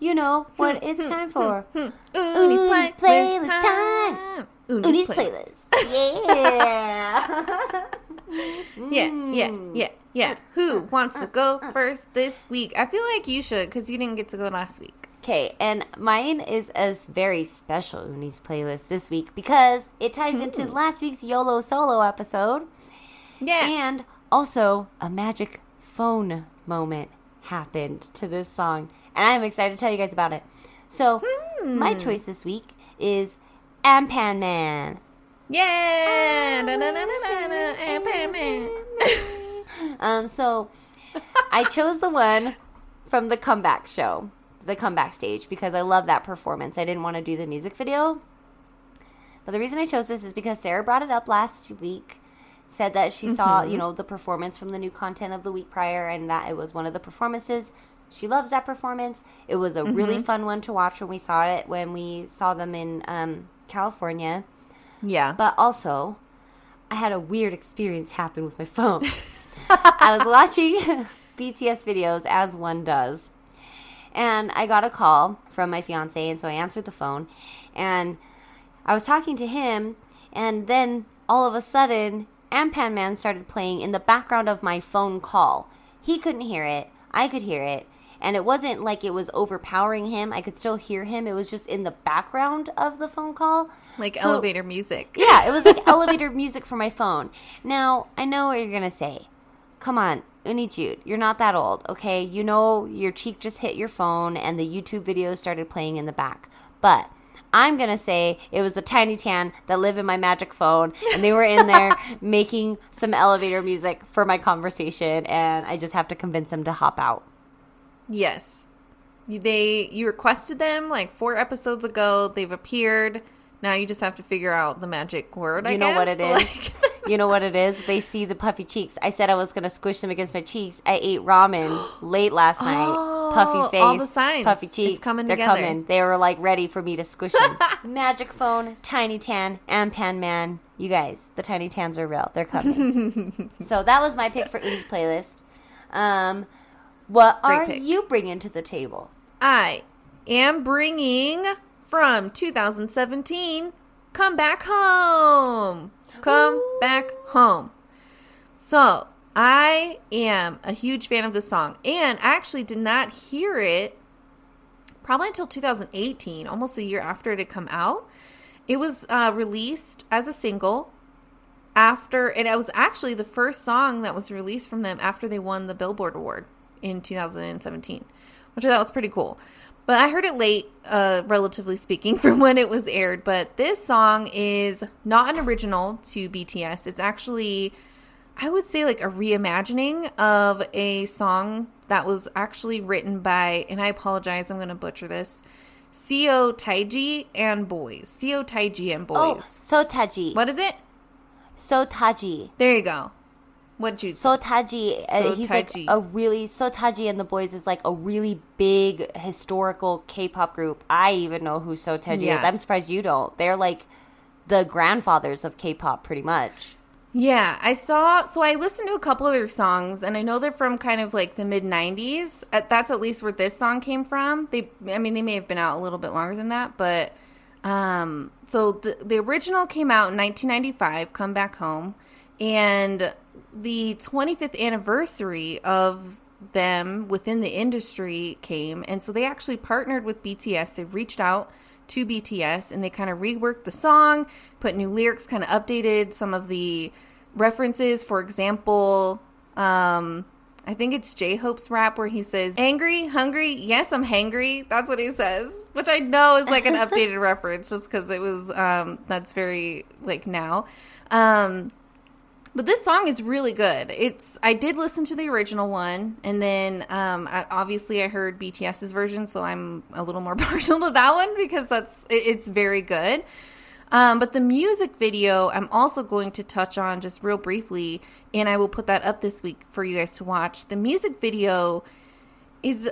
you know hmm, what it's hmm, time hmm, for. Uni's Uni's playlist, time. Uni's playlist. playlist. Yeah. Yeah, yeah, yeah, yeah. Who uh, wants to uh, go uh. first this week? I feel like you should because you didn't get to go last week. Okay, and mine is a very special Uni's playlist this week because it ties into last week's YOLO solo episode Yeah. and also a magic phone moment happened to this song. And I'm excited to tell you guys about it. So, my choice this week is Anpanman. yeah. Pam, Pam. Um, so I chose the one from the comeback show, the comeback stage, because I love that performance. I didn't want to do the music video. But the reason I chose this is because Sarah brought it up last week, said that she saw, you know, the performance from the new content of the week prior and that it was one of the performances. She loves that performance. It was a really fun one to watch when we saw it, when we saw them in um, California. Yeah. But also, I had a weird experience happen with my phone. I was watching BTS videos as one does. And I got a call from my fiance, and so I answered the phone. And I was talking to him, and then all of a sudden, Anpanman started playing in the background of my phone call. He couldn't hear it, I could hear it. And it wasn't like it was overpowering him. I could still hear him. It was just in the background of the phone call. like So- elevator music. yeah, it was like elevator music for my phone. Now, I know what you're going to say. Come on, Uni Jude, you're not that old, okay? You know your cheek just hit your phone and the YouTube video started playing in the back. But I'm going to say it was the Tiny Tan that live in my magic phone, and they were in there making some elevator music for my conversation, and I just have to convince them to hop out. Yes. They you requested them like four episodes ago. They've appeared. Now you just have to figure out the magic word. I guess. You know what it is? Like- You know what it is? They see the puffy cheeks. I said I was gonna squish them against my cheeks. I ate ramen late last night. Oh, puffy face, all the signs. puffy It's cheeks. coming They're together. coming. They were like ready for me to squish them. Magic phone, Tiny Tan, and Pan Man. You guys, the Tiny Tans are real. They're coming. so that was my pick for Udi's playlist. Um, what Great are pick. you bringing to the table? I am bringing from 2017 Come Back Home. Come Back Home. So, I am a huge fan of this song and I actually did not hear it probably until 2018, almost a year after it had come out. It was uh, released as a single after, and it was actually the first song that was released from them after they won the Billboard Award in 2017, which I thought was pretty cool. But I heard it late, uh, relatively speaking, from when it was aired. But this song is not an original to BTS. It's actually, I would say, like a reimagining of a song that was actually written by, and I apologize, I'm going to butcher this, Seo Taiji and Boys. Seo Taiji and Boys. Oh, Boys. Sotaji. What is it? So Taiji. There you go. What'd you Sotaji, uh, he's like Sotaji. a really Sotaji and the Boys is like a really big historical K-pop group. I even know who Sotaji Yeah. is. I'm surprised you don't. They're like the grandfathers of K-pop, pretty much. Yeah, I saw. So I listened to a couple of their songs, and I know they're from kind of like the mid '90s. Uh, That's at least where this song came from. They, I mean, they may have been out a little bit longer than that, but um, so the the original came out in 1995. Come back home, and the 25th anniversary of them within the industry came, and so they actually partnered with BTS. They've reached out to BTS and they kind of reworked the song, put new lyrics, kind of updated some of the references. For example, um, I think it's J Hope's rap where he says, Angry, hungry, yes, I'm hangry. That's what he says, which I know is like an updated reference just because it was, um, that's very like now. Um, but this song is really good. It's I did listen to the original one, and then um, I, obviously I heard BTS's version, so I'm a little more partial to that one because that's it, it's very good. Um, but the music video, I'm also going to touch on just real briefly, and I will put that up this week for you guys to watch. The music video is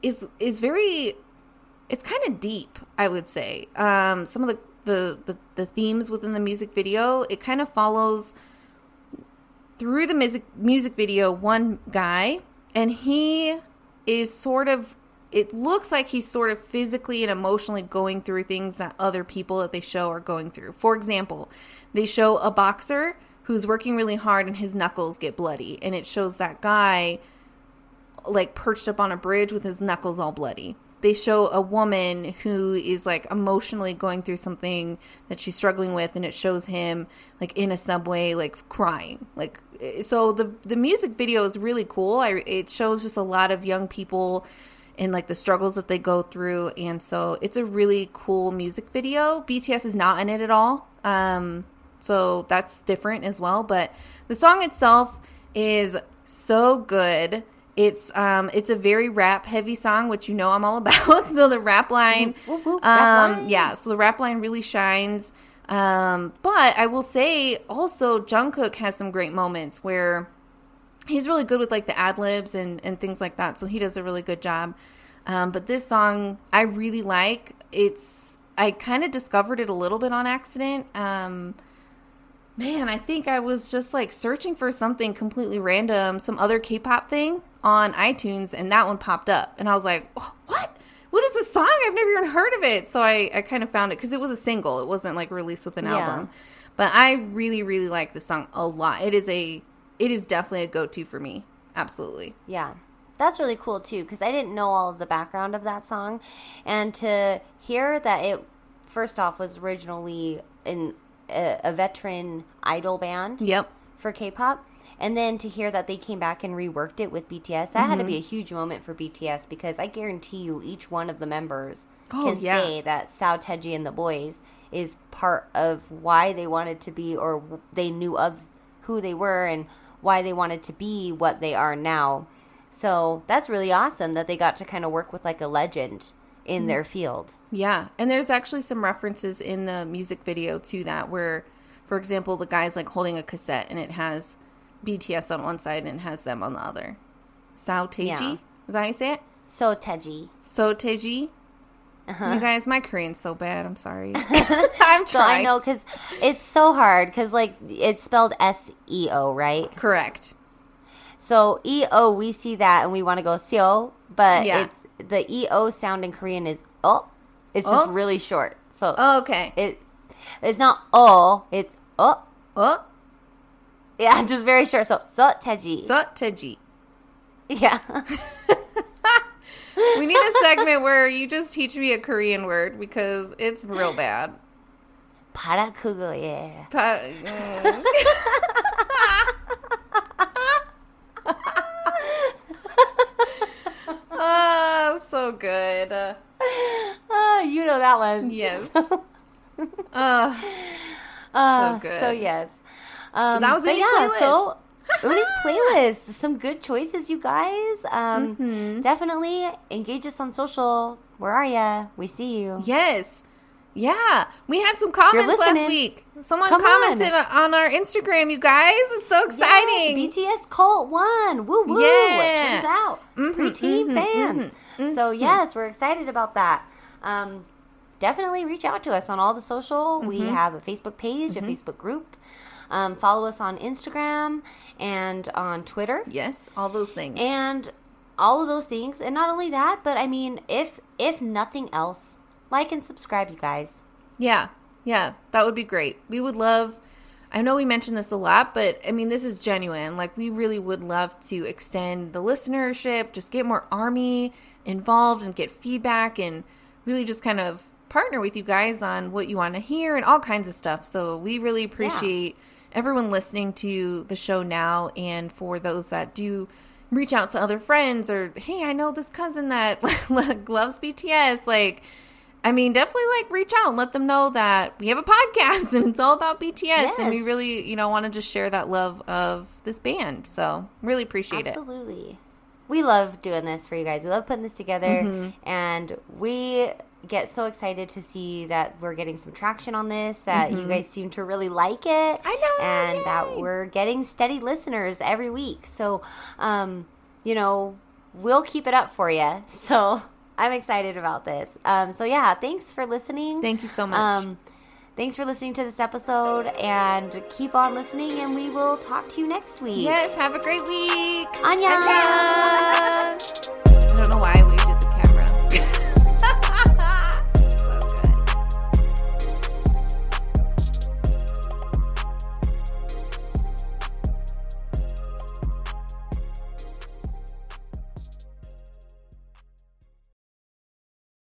is is very it's kind of deep i would say um some of the, the the the themes within the music video it kind of follows through the music music video one guy and he is sort of it looks like he's sort of physically and emotionally going through things that other people that they show are going through for example they show a boxer who's working really hard and his knuckles get bloody and it shows that guy like perched up on a bridge with his knuckles all bloody. They show a woman who is like emotionally going through something that she's struggling with and it shows him like in a subway like crying. Like eh, so the the music video is really cool. I it shows just a lot of young people and like the struggles that they go through and so it's a really cool music video. BTS is not in it at all. Um so that's different as well, but the song itself is so good. It's um it's a very rap heavy song, which you know I'm all about. so the rap line, Whoop, whoop, um, line. yeah. So the rap line really shines. Um, but I will say also Jungkook has some great moments where he's really good with like the ad libs and and things like that. So he does a really good job. Um, but this song I really like. It's I kind of discovered it a little bit on accident. Um, Man, I think I was just like searching for something completely random, some other K pop thing on iTunes, and that one popped up. And I was like, "Oh, what? What is this song? I've never even heard of it. So I, I kind of found it because it was a single, it wasn't like released with an Yeah. album. But I really, really like this song a lot. It is a, it is definitely a go to for me. Absolutely. Yeah. That's really cool too because I didn't know all of the background of that song. And to hear that it, first off, was originally in a, a veteran idol band Yep. for K pop. And then to hear that they came back and reworked it with BTS, that had to be a Mm-hmm. huge moment for BTS because I guarantee you each one of the members Oh, can yeah. say that Sao Teji and the boys is part of why they wanted to be or they knew of who they were and why they wanted to be what they are now. So that's really awesome that they got to kind of work with like a legend in Mm-hmm. their field. Yeah, and there's actually some references in the music video to that where, for example, the guy's like holding a cassette and it has BTS on one side and has them on the other. Sao Teji? Yeah. Is that how you say it? So Teji. So Teji? Uh-huh. You guys, my Korean's so bad. I'm sorry. I'm So I know because it's so hard because like it's spelled S E O, right? Correct. So E O, we see that and we want to go seo, but Yeah. it's the E O sound in Korean is oh. It's just Oh. really short. So Oh, okay. it it's not oh, it's oh. Oh, Yeah, just very short. So so teji. so Teji. yeah. We need a segment where you just teach me a Korean word because it's real bad. para 그거에. Pa- mm. Oh, so good. Oh, you know that one. yes. Uh, Uh, good. So yes. Um, that was Uni's yeah, playlist. So Uni's playlist. Some good choices, you guys. Um, Mm-hmm. Definitely engage us on social. Where are ya? We see you. yes. Yeah. We had some comments last week. Someone Come commented on. on. our Instagram, you guys. It's so exciting. Yes, BTS Cult One. Woo woo. Yeah. Turns out. Mhm, Preteen mhm, fans. So, yes, we're excited about that. Um, definitely reach out to us on all the social. We Mm-hmm. have a Facebook page, a Facebook group. Um, follow us on Instagram and on Twitter. yes, all those things. And all of those things. And not only that, but I mean, if if nothing else, like and subscribe, you guys. Yeah, yeah, that would be great. We would love. I know we mentioned this a lot, but I mean, this is genuine. Like, we really would love to extend the listenership, just get more Army involved and get feedback and really just kind of partner with you guys on what you want to hear and all kinds of stuff. So, we really appreciate everyone listening to the show now and for those that do reach out to other friends or, hey, I know this cousin that loves BTS. Like, I mean, definitely like reach out and let them know that we have a podcast and it's all about BTS and we really, you know, want to just share that love of this band. So, really appreciate it. Absolutely. We love doing this for you guys. We love putting this together. Mm-hmm. And we get so excited to see that we're getting some traction on this, that you guys seem to really like it. Mm-hmm. I know, And yay. that we're getting steady listeners every week. So, um, you know, we'll keep it up for you. So I'm excited about this. Um, so, yeah, thanks for listening. Thank you so much. Um, thanks for listening to this episode and keep on listening. And we will talk to you next week. yes, have a great week. Annyeong. Annyeong.